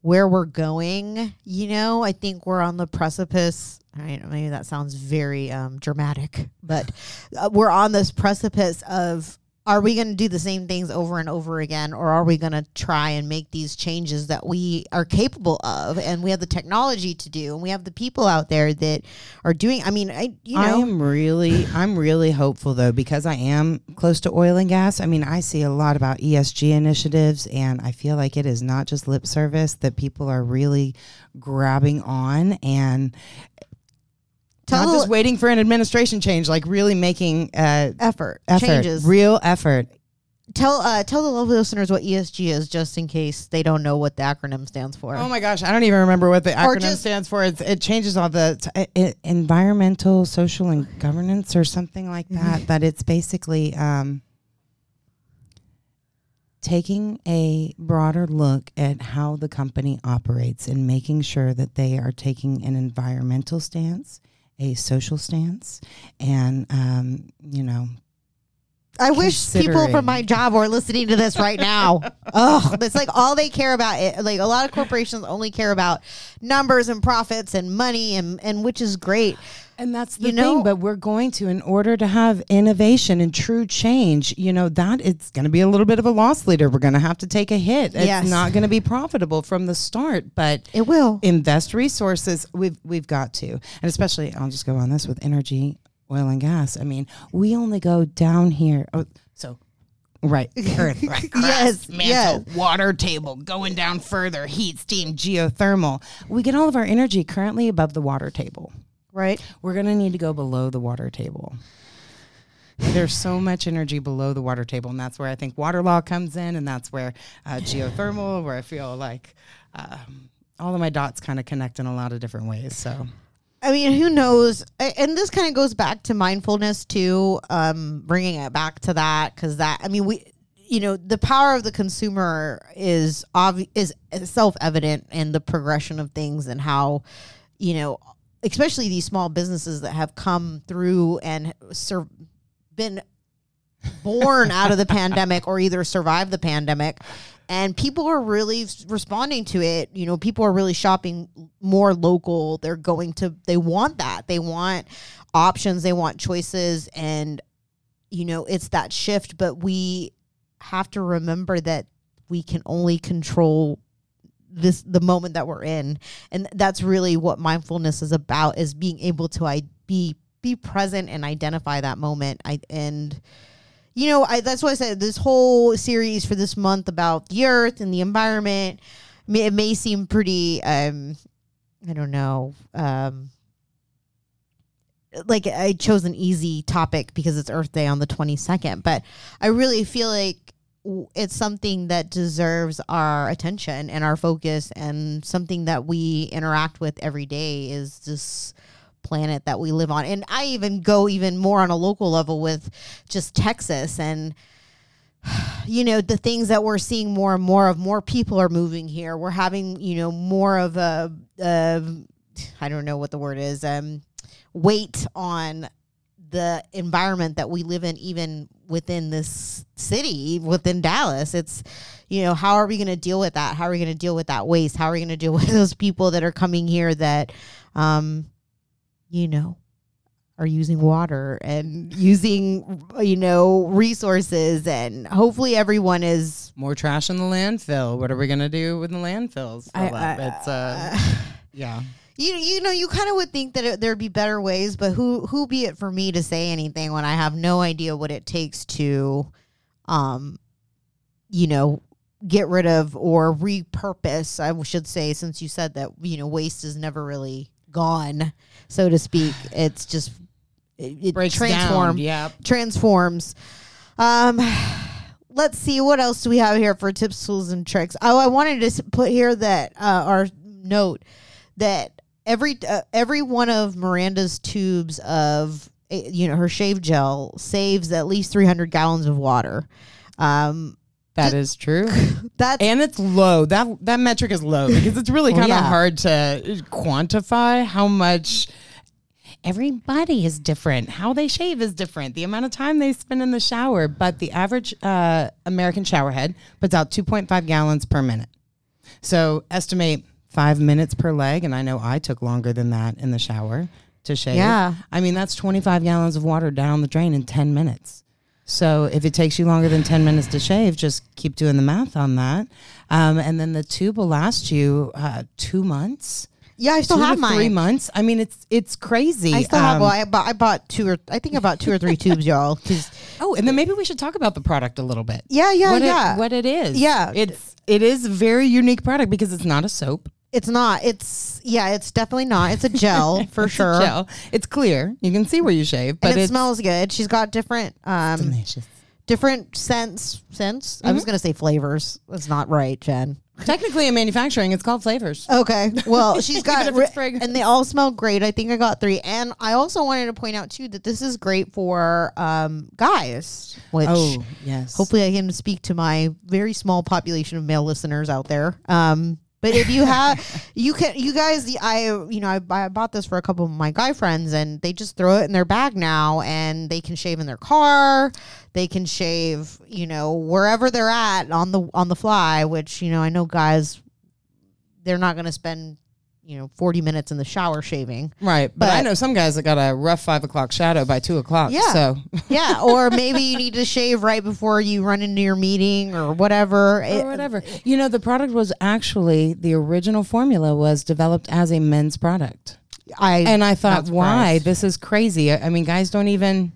where we're going, you know, I think we're on the precipice. I know maybe that sounds very um, dramatic, but uh, we're on this precipice of are we going to do the same things over and over again or are we going to try and make these changes that we are capable of and we have the technology to do and we have the people out there that are doing I mean I you know I am really, I'm really hopeful though because I am close to oil and gas. I mean, I see a lot about ESG initiatives, and I feel like it is not just lip service that people are really grabbing on and Tell not just waiting for an administration change, like really making uh, effort, effort, changes real effort. tell uh tell the lovely listeners what ESG is just in case they don't know what the acronym stands for. Oh my gosh, I don't even remember what the Or acronym just- stands for. It's, it changes all the t- i- i- environmental, social, and governance, or something like that. But it's basically um, taking a broader look at how the company operates and making sure that they are taking an environmental stance, a social stance and um, you know I wish people from my job were listening to this right now. oh, it's like all they care about. It, like a lot of corporations only care about numbers and profits and money, and and which is great. And that's the You thing, know- but we're going to, in order to have innovation and true change, you know, that it's going to be a little bit of a loss leader. We're going to have to take a hit. It's Yes. not going to be profitable from the start, but It will. invest resources. We've we've got to, and especially I'll just go on this with energy, oil and gas. I mean, we only go down here. Oh, so. Right, earth, right, Yes, crust, mantle, yes. water table, going down further, heat, steam, geothermal. We get all of our energy currently above the water table. Right. We're going to need to go below the water table. There's so much energy below the water table, and that's where I think water law comes in, and that's where uh, geothermal, where I feel like um, all of my dots kind of connect in a lot of different ways. So, I mean, who knows? And this kind of goes back to mindfulness too. Um, bringing it back to that because that I mean, we, you know, the power of the consumer is obvious, is self evident in the progression of things and how, you know, especially these small businesses that have come through and sur- been born out of the pandemic or either survived the pandemic and people are really responding to it. You know people are really shopping more local. They're going to they want that. They want options. They want choices. And you know it's that shift. But we have to remember that we can only control this the moment that we're in. And that's really what mindfulness is about is being able to I, be be present and identify that moment. I and you know I, that's why i said this whole series for this month about the earth and the environment. It may seem pretty um i don't know um like i chose an easy topic because it's earth day on the 22nd but i really feel like it's something that deserves our attention and our focus and something that we interact with every day is this planet that we live on. And i even go even more on a local level with just texas and you know the things that we're seeing more and more of more people are moving here. We're having you know more of a, a i don't know what the word is um weight on the environment that we live in even within this city within dallas. It's you know how are we going to deal with that? How are we going to deal with that waste? How are we going to deal with those people that are coming here that um you know are using water and using you know resources and hopefully everyone is more trash in the landfill. What are we going to do with the landfills? I- I- it's uh, yeah. you you know you kind of would think that it, there'd be better ways but who who be it for me to say anything when i have no idea what it takes to um you know get rid of or repurpose i should say since you said that you know waste is never really gone so to speak it's just it, it Breaks transform down. Yep. transforms. Um, let's see what else do we have here for tips, tools, and tricks. Oh, I wanted to put here that uh, our note that every uh, every one of Miranda's tubes of eh, you know her shave gel saves at least 300 gallons of water. Um, That is true. that's and it's low. That that metric is low because it's really kind of yeah. hard to quantify how much everybody is different. How they shave is different. The amount of time they spend in the shower, but the average uh, American shower head puts out 2.5 gallons per minute. So estimate five minutes per leg, and I know I took longer than that in the shower to shave. Yeah. I mean that's 25 gallons of water down the drain in 10 minutes. So if it takes you longer than 10 minutes to shave, just keep doing the math on that. Um, and then the tube will last you uh, two months. yeah. I still two have to mine. three months. I mean, it's it's crazy. I still have. Um, Well, I bought, I bought two or I think I bought two or three tubes, y'all. 'cause- oh, and then maybe we should talk about the product a little bit. yeah, yeah, what yeah. It, what it is. Yeah. it's it is a very unique product because it's not a soap. It's not. It's yeah. It's definitely not. It's a gel for It's sure. gel. It's clear. You can see where you shave, but and it smells good. She's got different um delicious. different scents scents. I Mm-hmm. was gonna say flavors. That's not right, Jen. Technically, in manufacturing, it's called flavors. Okay. Well, she's got Even if it's fragrance. and they all smell great. I think I got three. And I also wanted to point out too that this is great for um guys, which Oh yes. hopefully I can speak to my very small population of male listeners out there. Um But if you have, you can, you guys, I, you know, I, I bought this for a couple of my guy friends, and they just throw it in their bag now, and they can shave in their car, they can shave, you know, wherever they're at on the on the fly. Which you know, I know guys, they're not going to spend, you know, forty minutes in the shower shaving. Right. But, I know some guys that got a rough five o'clock shadow by two o'clock. Yeah. So Yeah, or maybe you need to shave right before you run into your meeting or whatever. It- or whatever. You know, the product was actually the original formula was developed as a men's product. I And I thought, why? This is crazy. I I mean, guys don't even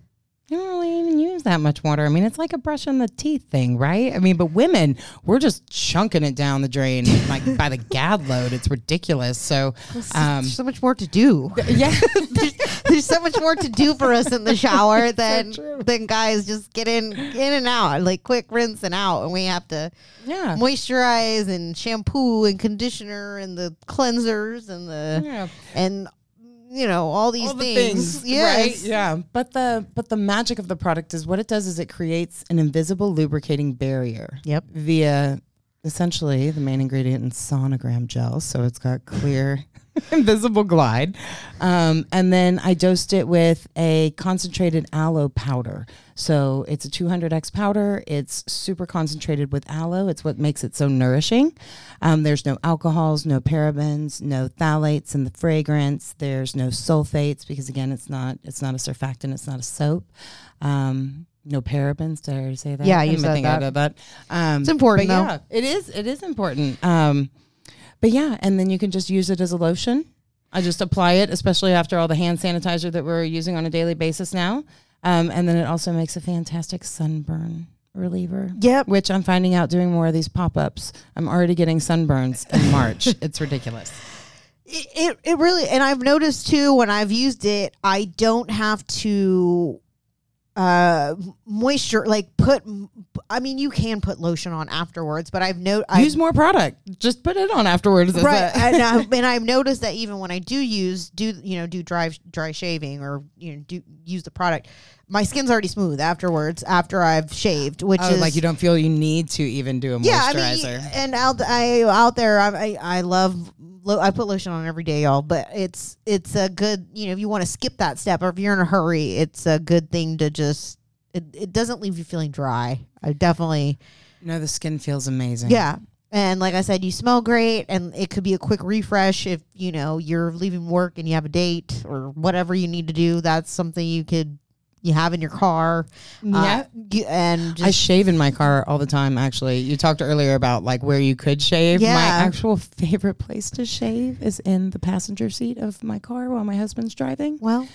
they don't really use that much water. I mean, it's like a brush in the teeth thing, right? I mean, but women, we're just chunking it down the drain like by the gad load. It's ridiculous. So, um, there's so much more to do. yeah, there's, there's so much more to do for us in the shower than true. than guys just get in in and out like quick rinse and out, and we have to yeah. moisturize and shampoo and conditioner and the cleansers and the Yeah. and you know all these all the things. things, Yes. right? Yeah, but the but the magic of the product is what it does is it creates an invisible lubricating barrier. Yep. Via essentially the main ingredient in sonogram gel, so it's got clear. invisible glide. Um, and then i dosed it with a concentrated aloe powder. So it's a 200x powder. It's super concentrated with aloe. It's what makes it so nourishing. Um, there's no alcohols no parabens no phthalates in the fragrance. There's no sulfates because again it's not it's not a surfactant. It's not a soap. Um, no parabens. Did i already say that? Yeah, you don't said think I that. did that. Um, It's important, though. yeah it is it is important. Um, but yeah, and then you can just use it as a lotion. I just apply it, especially after all the hand sanitizer that we're using on a daily basis now. Um, and then it also makes a fantastic sunburn reliever. Yep. Which I'm finding out doing more of these pop ups. I'm already getting sunburns in March. it's ridiculous. It, it it really and I've noticed too when I've used it, I don't have to uh moisture like put I mean you can put lotion on afterwards, but I've no I Use more product. Just put it on afterwards. Right and, I've, and I've noticed that even when I do use do you know do dry dry shaving or you know do use the product, my skin's already smooth afterwards after I've shaved, which Oh, is like you don't feel you need to even do a yeah, I moisturizer. mean, and out I out there, I I, I love. Lo- I put lotion on every day, y'all. But it's it's a good, you know, if you want to skip that step or if you're in a hurry, it's a good thing to just. It, it doesn't leave you feeling dry. I definitely, no, the skin feels amazing. yeah. And like I said, you smell great, and it could be a quick refresh if you know you're leaving work and you have a date or whatever you need to do. That's something you could you have in your car. Yeah. Uh, you- and I shave in my car all the time. Actually, you talked earlier about like where you could shave. Yeah. My actual favorite place to shave is in the passenger seat of my car while my husband's driving, well,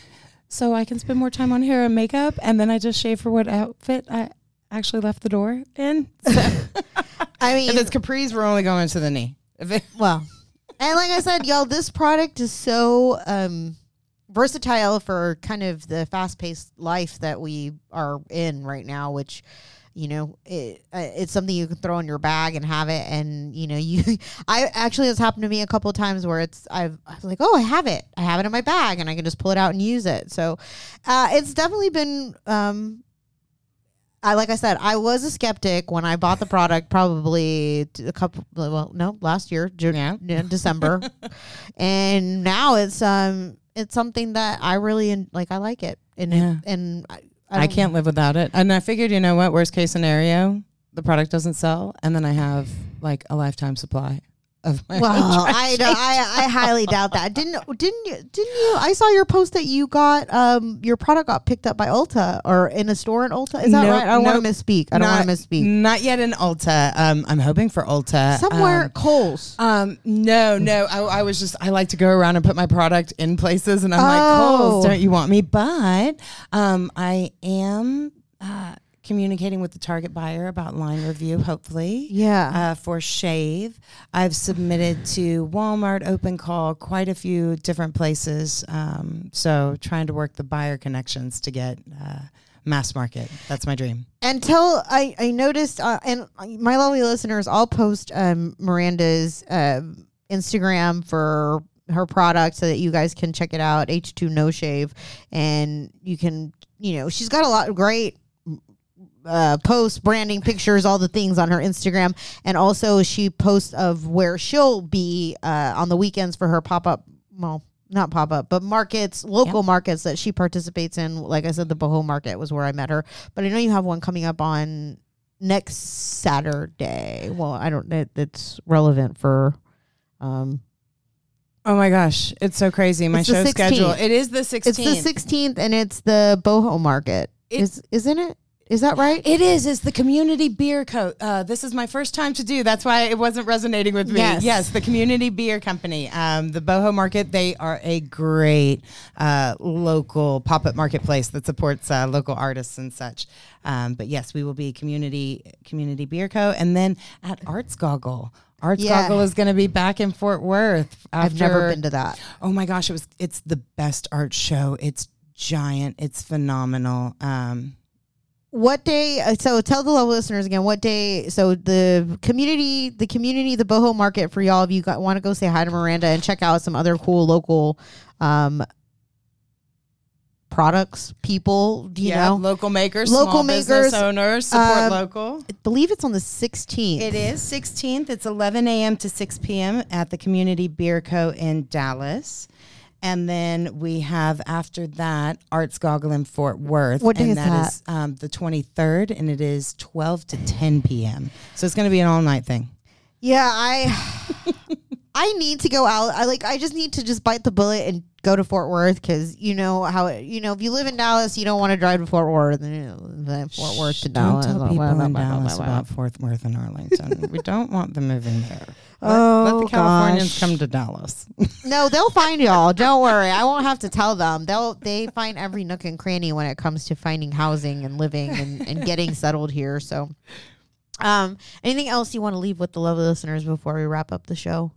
so I can spend more time on hair and makeup, and then I just shave for what outfit I actually left the door in. So I mean, if it's capris, we're only going to the knee. It, Well, and like I said, y'all, this product is so um, versatile for kind of the fast-paced life that we are in right now, which you know it, uh, it's something you can throw in your bag and have it. And you know you i actually it's happened to me a couple of times where it's i've i was like oh i have it. I have it in my bag and i can just pull it out and use it. So uh, it's definitely been um I like I said, I was a skeptic when I bought the product. Probably a couple, well, no, last year, June, yeah, December, and now it's um, it's something that I really like. I like it, and Yeah. it, and I, I don't- can't live without it. And I figured, you know what? Worst case scenario, the product doesn't sell, and then I have like a lifetime supply of my. Well, I. I I highly doubt that. Didn't didn't you didn't you? I saw your post that you got um your product got picked up by Ulta or in a store in Ulta. Is that Nope, right? I don't want to misspeak. I don't want to misspeak. Not yet in Ulta. Um, I'm hoping for Ulta Somewhere Um, Kohl's. Um, no, no. I, I was just I like to go around and put my product in places, and I'm Oh. like, Kohl's, don't you want me? But um, I am uh, communicating with the target buyer about line review. Hopefully, Yeah. uh, for shave. I've submitted to Walmart, Open Call, quite a few different places. Um, so trying to work the buyer connections to get uh, mass market. That's my dream. until I I noticed uh, and my lovely listeners, I'll post um Miranda's um Instagram for her product so that you guys can check it out. H2NoShave, and you can you know she's got a lot of great uh, posts, branding, pictures, all the things on her Instagram, and also she posts of where she'll be uh, on the weekends for her pop up. Well, not pop up, but markets, local markets that she participates in. Like I said, the Boho Market was where I met her. But I know you have one coming up on next Saturday. Well, I don't. It, it's relevant for. Um, Oh my gosh, it's so crazy. My show 16th. schedule. It is the 16th. it's the sixteenth, and it's the Boho Market. It- Is isn't it? Is that right? It is. It's the community beer co. Uh, this is my first time to do. That's why it wasn't resonating with me. Yes. Yes, the community beer company, um, the Boho Market. They are a great uh, local pop up marketplace that supports uh, local artists and such. Um, but yes, we will be community community beer co. And then at Arts Goggle. Arts Yeah. Goggle is going to be back in Fort Worth. I've never been to that. Oh my gosh, it was it's the best art show. It's giant. It's phenomenal. Um What day? uh, So tell the love listeners again. What day? So the community, the community, the Boho Market for y'all. If you got, want to go say hi to Miranda and check out some other cool local um, products, people. Do you know? local makers, Local small makers, business owners support um, local. I believe it's on the 16th. It is 16th. It's 11 a.m. to 6 p.m. at the Community Beer Co. in Dallas. And then we have after that Arts Goggle in Fort Worth. What day and is that is um, the 23rd, and it is 12 to 10 p.m. So it's going to be an all night thing. Yeah, I I need to go out. I like I just need to just bite the bullet and go to Fort Worth cuz you know how it, you know if you live in Dallas, you don't want to drive to Fort Worth and then Fort Worth to Dallas. Don't tell people in Dallas about Fort Worth and Arlington. we don't want them moving there. Let, Oh, let the Californians gosh. come to Dallas. No, they'll find y'all. Don't worry. I won't have to tell them. They'll they find every nook and cranny when it comes to finding housing and living and, and getting settled here. So um anything else you want to leave with the lovely listeners before we wrap up the show?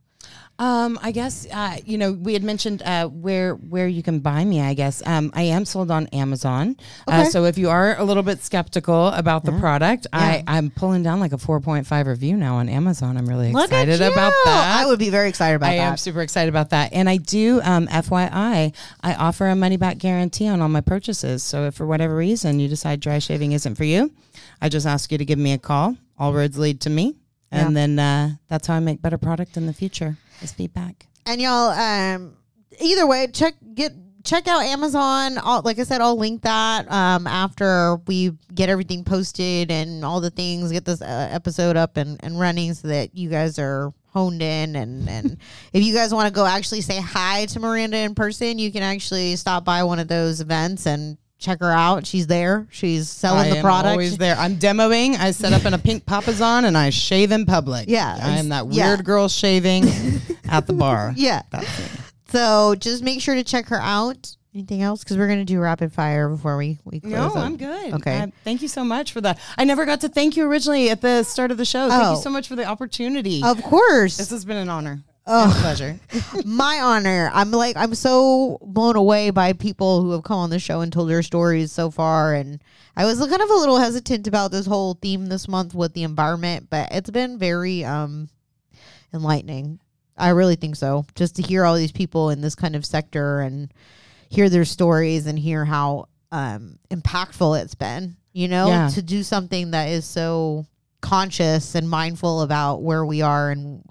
Um, I guess uh, you know we had mentioned uh, where where you can buy me. I guess um, I am sold on Amazon. Uh, Okay. so if you are a little bit skeptical about the product, I I'm pulling down like a 4.5 review now on Amazon. I'm really Look excited about that. I would be very excited about I that. I am super excited about that. And I do, um, FYI, I offer a money back guarantee on all my purchases. So if for whatever reason you decide dry shaving isn't for you, I just ask you to give me a call. All roads lead to me. And then uh, that's how I make better product in the future is feedback. And y'all, um, either way, check get check out Amazon. I'll, like I said, I'll link that um, after we get everything posted and all the things. Get this uh, episode up and, and running so that you guys are honed in. And and if you guys want to go actually say hi to Miranda in person, you can actually stop by one of those events and check her out. She's there. She's selling I the am product. always there. I'm demoing. I set up in a pink papasan and I shave in public. Yeah, I am that yeah. weird girl shaving at the bar. Yeah. So just make sure to check her out. Anything else? Because we're gonna do rapid fire before we we close. No, up. I'm good. Okay. Uh, thank you so much for that. I never got to thank you originally at the start of the show. Thank Oh. you so much for the opportunity. Of course. This has been an honor. Oh. pleasure. my honor. I'm like I'm so blown away by people who have come on the show and told their stories so far and I was kind of a little hesitant about this whole theme this month with the environment, but it's been very um enlightening. I really think so. Just to hear all these people in this kind of sector and hear their stories and hear how um impactful it's been, you know, Yeah. to do something that is so conscious and mindful about where we are and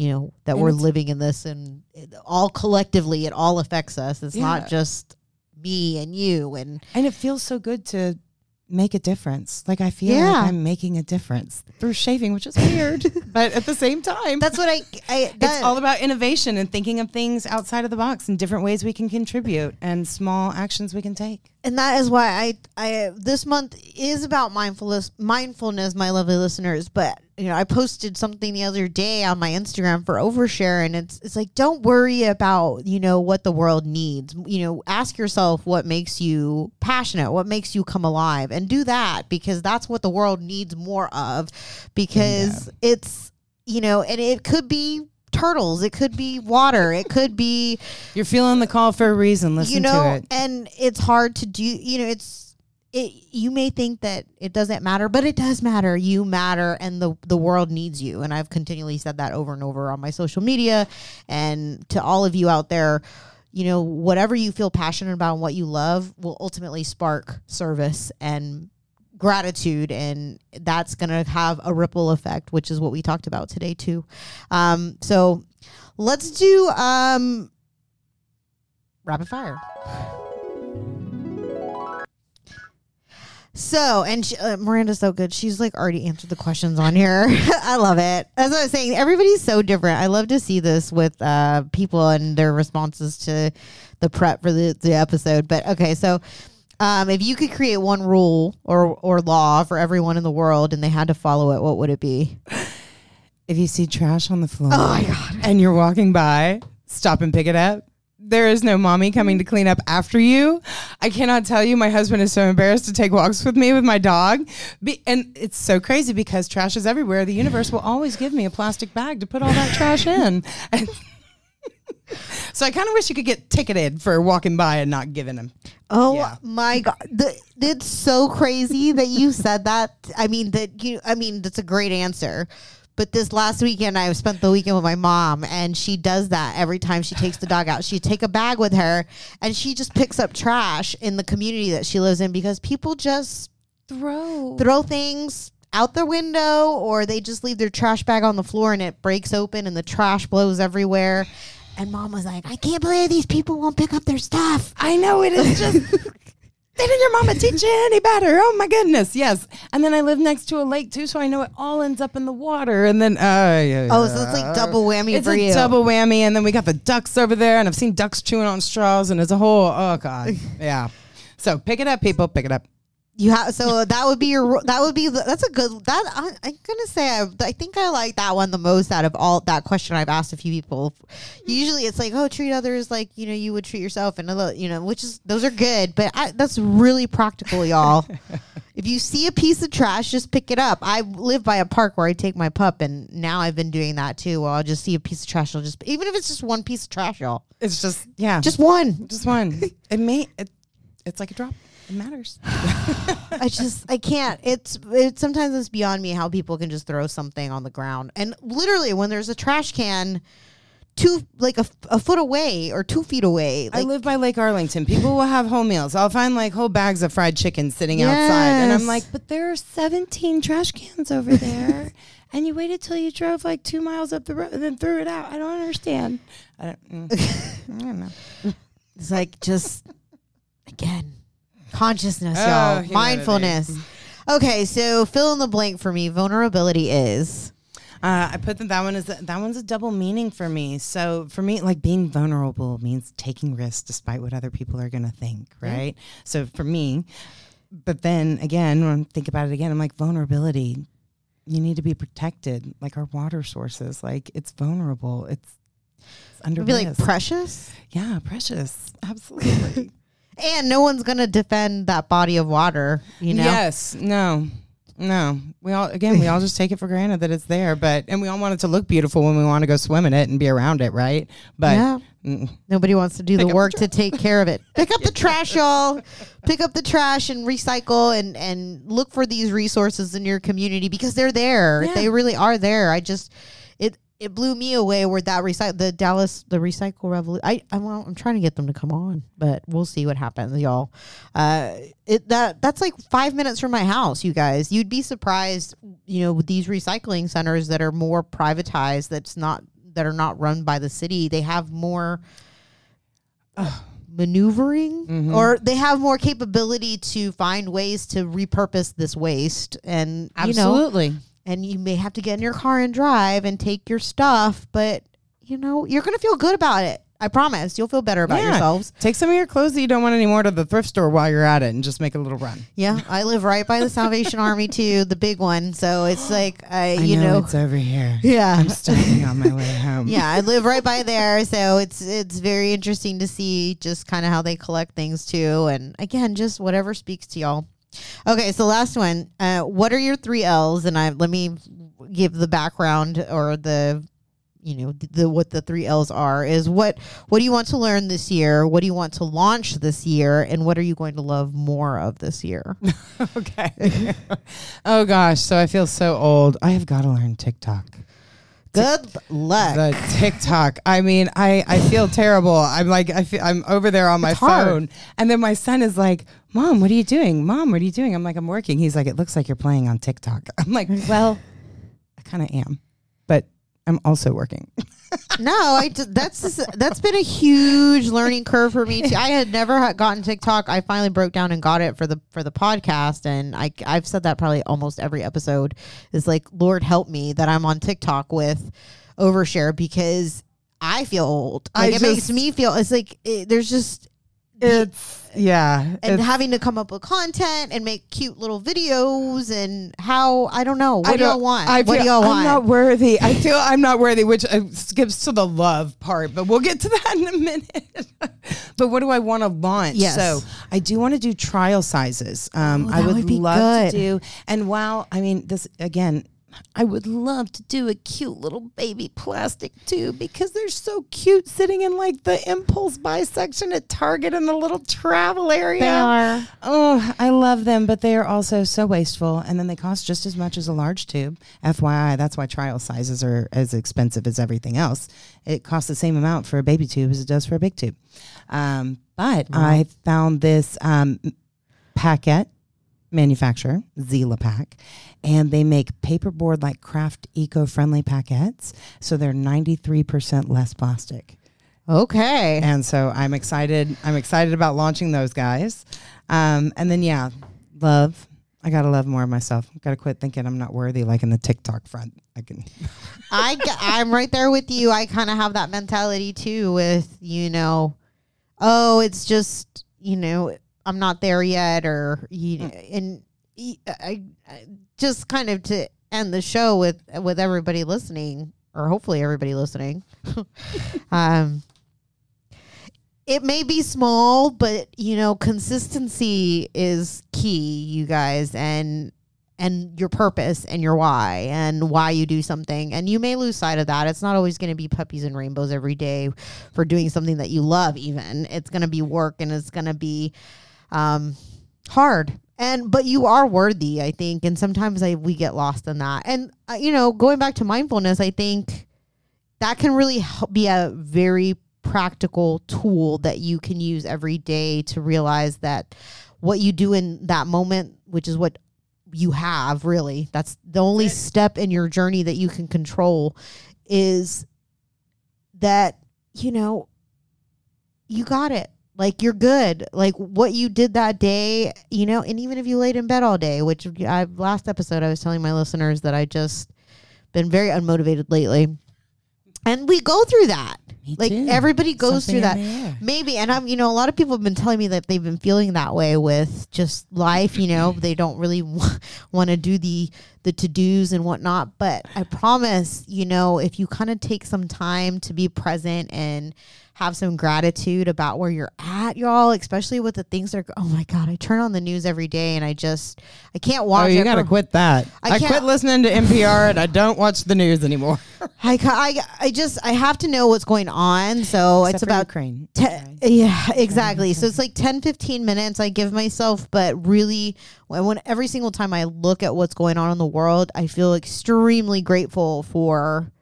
you know that And we're living in this and it, all collectively it all affects us it's Yeah. not just me and you and And it feels so good to make a difference. Like I feel Yeah. like I'm making a difference through shaving, which is weird, but at the same time, that's what i, I that, it's all about innovation and thinking of things outside of the box and different ways we can contribute and small actions we can take. And that is why i i this month is about mindfulness mindfulness my lovely listeners but you know i posted something the other day on my instagram for overshare and it's it's like don't worry about you know what the world needs. You know ask yourself what makes you passionate what makes you come alive and do that because that's what the world needs more of because it's you know and it could be turtles. It could be water. It could be You're feeling the call for a reason. Listen you know to it. and it's hard to do you know it's it you may think that it doesn't matter but it does matter. You matter and the the world needs you. And i've continually said that over and over on my social media. And to all of you out there you know whatever you feel passionate about and what you love will ultimately spark service and gratitude and that's going to have a ripple effect which is what we talked about today too. Um, so let's do um, rapid fire. So and she, uh, miranda's so good. She's like already answered the questions on here. I love it. As i was saying everybody's so different. I love to see this with uh, people and their responses to the prep for the, the episode. But okay so um, if you could create one rule or or law for everyone in the world and they had to follow it, what would it be? If you see trash on the floor Oh my god! and you're walking by, stop and pick it up. There is no mommy coming to clean up after you. I cannot tell you, my husband is so embarrassed to take walks with me with my dog. Be, and it's so crazy because trash is everywhere. The universe will always give me a plastic bag to put all that trash in. And so I kind of wish you could get ticketed for walking by and not giving them. Oh Yeah. my god! The, it's so crazy that you said that. I mean that you. I mean that's a great answer. But this last weekend, I spent the weekend with my mom, and she does that every time she takes the dog out. She take a bag with her, and she just picks up trash in the community that she lives in because people just Throw. throw things out their window or they just leave their trash bag on the floor and it breaks open and the trash blows everywhere. And mom was like, I can't believe these people won't pick up their stuff. I know it is just. Didn't your mama teach you any better? Oh my goodness, yes. And then I live next to a lake too, so I know it all ends up in the water. And then, uh, yeah, Oh, so it's like double whammy it's for a you. double whammy. And then we got the ducks over there, and I've seen ducks chewing on straws, and it's a whole, oh god, yeah. So pick it up, people, pick it up. You have so that would be your that would be that's a good that I, I'm gonna say I, I think I like that one the most out of all that question I've asked a few people. Usually it's like oh treat others like you know you would treat yourself and a little- you know which is those are good but I, that's really practical y'all. if you see a piece of trash just pick it up. I live by a park where I take my pup and now I've been doing that too. Well I'll just see a piece of trash I'll just even if it's just one piece of trash y'all It's just, yeah, just one. just one. It may, it, it's like a drop. It matters. I just I can't. It's it sometimes it's beyond me how people can just throw something on the ground and literally when there's a trash can two like a, a foot away or two feet away. I live by Lake Arlington. People will have whole meals. I'll find like whole bags of fried chicken sitting outside. And I'm like, but there are 17 trash cans over there. and you waited till you drove like two miles up the road and then threw it out. I don't understand. I don't, mm, I don't know. it's like just again consciousness, Oh, y'all, humanity. mindfulness. Okay, so fill in the blank for me. Vulnerability is Uh, I put that that one is that one's a double meaning for me. So for me, like being vulnerable means taking risks despite what other people are going to think, right? So for me, but then again, when I think about it again, I'm like vulnerability. You need to be protected, like our water sources. Like it's vulnerable. It's, it's under would be like risk. precious. yeah, precious. Absolutely. And no one's gonna defend that body of water, you know. Yes. No. No. We all again we all just take it for granted that it's there, but and we all want it to look beautiful when we want to go swim in it and be around it, right? But yeah. mm, Nobody wants to do the up the work to take care of it. Pick up the trash, y'all. Pick up the trash and recycle and and look for these resources in your community because they're there. Yeah. They really are there. I just it blew me away where that recycle the Dallas the recycle revolution. I I'm, I'm trying to get them to come on, but we'll see what happens, y'all. Uh, it that that's like five minutes from my house, you guys. You'd be surprised, you know, with these recycling centers that are more privatized. That's not that are not run by the city. They have more maneuvering Mhm. or they have more capability to find ways to repurpose this waste and you know absolutely. And you may have to get in your car and drive and take your stuff but you know you're gonna feel good about it i promise you'll feel better about Yeah. yourselves Take some of your clothes that you don't want anymore to the thrift store while you're at it and just make a little run. yeah i live right by the salvation army too the big one so it's like i, I you know, it's over here. yeah I'm stopping on my way home. yeah, I live right by there, so it's it's very interesting to see just kind of how they collect things too, and again, just whatever speaks to y'all. Okay, so last one. Uh, what are your three L's? And I let me give the background or the you know the, the what the three L's are is what what do you want to learn this year? What do you want to launch this year? And what are you going to love more of this year? okay. oh gosh, so I feel so old. I have got to learn TikTok. Good luck. the TikTok. I mean, I I feel terrible. I'm like I feel, I'm over there on my It's hard. phone, and then my son is like, "Mom, what are you doing? Mom, what are you doing?" I'm like, "I'm working." He's like, "It looks like you're playing on TikTok." I'm like, "Well, I kind of am, but I'm also working." no, I that's just- that's been a huge learning curve for me too. I had never gotten TikTok. I finally broke down and got it for the for the podcast, and I I've said that probably almost every episode. Is like, Lord help me that I'm on TikTok with overshare because I feel old. I Like it makes me feel. It's like it, there's just It's yeah, and it's- having to come up with content and make cute little videos and how I don't know what I do y'all want? I what do feel y'all I'm want? not worthy. I feel I'm not worthy, which uh, skips to the love part, but we'll get to that in a minute. but what do I want to launch? Yes. So I do want to do trial sizes. Um, Oh, I would, would love good. to do. And while I mean this again, I would love to do a cute little baby plastic tube because they're so cute sitting in like the impulse buy section at Target in the little travel area. They are. Oh, I love them, but they are also so wasteful, and then they cost just as much as a large tube. FYI, that's why trial sizes are as expensive as everything else. It costs the same amount for a baby tube as it does for a big tube. Um, but I found this um, packet manufacturer, Zila Pack, and they make paperboard like craft eco-friendly packets, so they're 93% less plastic. Okay. And so I'm excited. I'm excited about launching those guys. Um, and then yeah, love. I gotta love more of myself. Gotta quit thinking I'm not worthy, like in the TikTok front. I can. I I'm right there with you. I kind of have that mentality too. With you know, oh, it's just you know, I'm not there yet, or you and y- I, I just kind of to end the show with with everybody listening, or hopefully everybody listening. um, it may be small, but you know, consistency is key, you guys, and and your purpose and your why and why you do something. And you may lose sight of that. It's not always going to be puppies and rainbows every day for doing something that you love, even. It's going to be work and it's going to be um, hard. And but you are worthy, I think. And sometimes I we get lost in that. And uh, you know, going back to mindfulness, I think that can really help be a very practical tool that you can use every day to realize that what you do in that moment, which is what you have really, that's the only step in your journey that you can control, is that, you know, you got it. Like you're good. Like what you did that day, you know, and even if you laid in bed all day, which I last episode I was telling my listeners that I just been very unmotivated lately. And we go through that. Me like too. everybody goes Something through that. Maybe, and I'm, you know, a lot of people have been telling me that they've been feeling that way with just life. You know, they don't really want to do the the to dos and whatnot. But I promise, you know, if you kind of take some time to be present and have some gratitude about where you're at, y'all, especially with the things that are. Oh my God, I turn on the news every day and I just I can't oh, watch. Oh, you gotta quit that. I I, can't- quit listening to NPR and I don't watch the news anymore. I, I I just I have to know what's going on. So it's Except for about Ukraine. Te- yeah, exactly. So it's like 10, 15 minutes I give myself, but really, when, when every single time I look at what's going on in the world, I feel extremely grateful for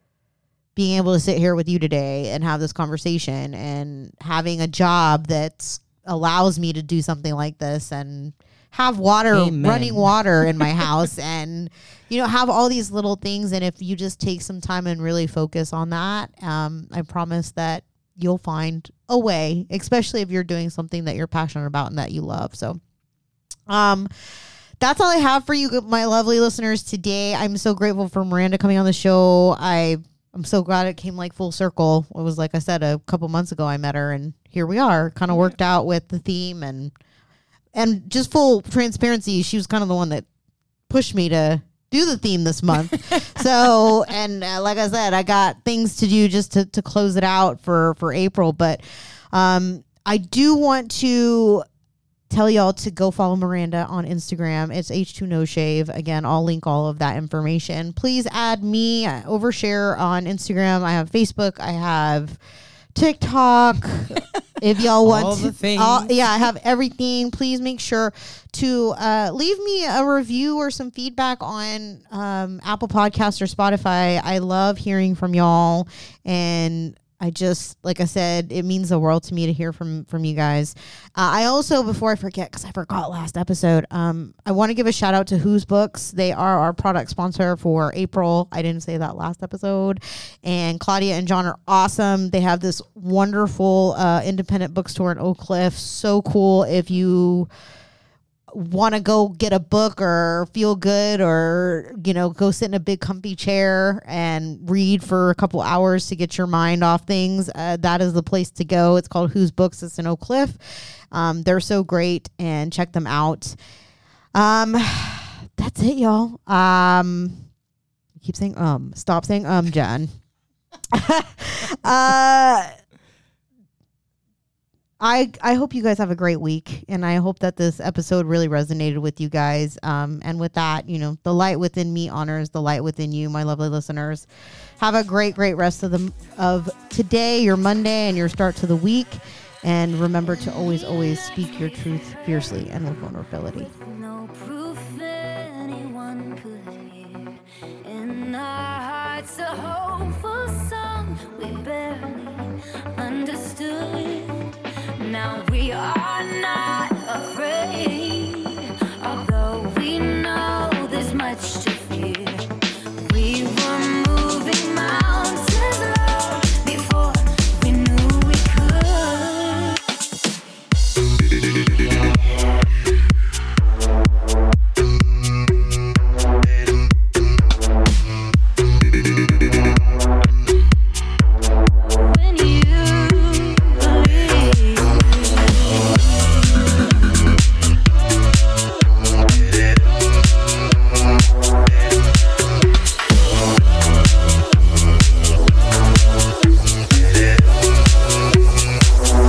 being able to sit here with you today and have this conversation and having a job that allows me to do something like this and have water, Amen. running water in my house and, you know, have all these little things. And if you just take some time and really focus on that, um, I promise that you'll find a way, especially if you're doing something that you're passionate about and that you love. So, um, that's all I have for you, my lovely listeners today. I'm so grateful for Miranda coming on the show. I I'm so glad it came like full circle. It was like I said a couple months ago I met her, and here we are. Kind of worked out with the theme and and just full transparency. She was kind of the one that pushed me to do the theme this month. so, and uh, like I said, I got things to do just to, to close it out for, for April. But um, I do want to tell y'all to go follow Miranda on Instagram. It's H2NoShave. Again, I'll link all of that information. Please add me, uh, overshare on Instagram. I have Facebook. I have TikTok. if y'all want All to, the things. all- yeah, I have everything. Please make sure to uh, leave me a review or some feedback on um, Apple Podcasts or Spotify. I love hearing from y'all, and I just, like I said, it means the world to me to hear from from you guys. Uh, I also, before I forget, because I forgot last episode, um, I want to give a shout out to Who's Books. They are our product sponsor for April. I didn't say that last episode, and Claudia and John are awesome. They have this wonderful uh, independent bookstore in Oak Cliff. So cool if you want to go get a book or feel good or you know go sit in a big comfy chair and read for a couple hours to get your mind off things uh, that is the place to go. It's called whose books? It's in oak cliff. Um, they're so great and check them out. Um, that's it y'all. Um, keep saying um stop saying um jen. Uh I I hope you guys have a great week, and I hope that this episode really resonated with you guys. Um, and with that, you know, the light within me honors the light within you, my lovely listeners. Have a great, great rest of the of today, your Monday, and your start to the week. And remember to always, always speak your truth fiercely and with vulnerability. Our hearts, hopeful song we barely understood. Now we are.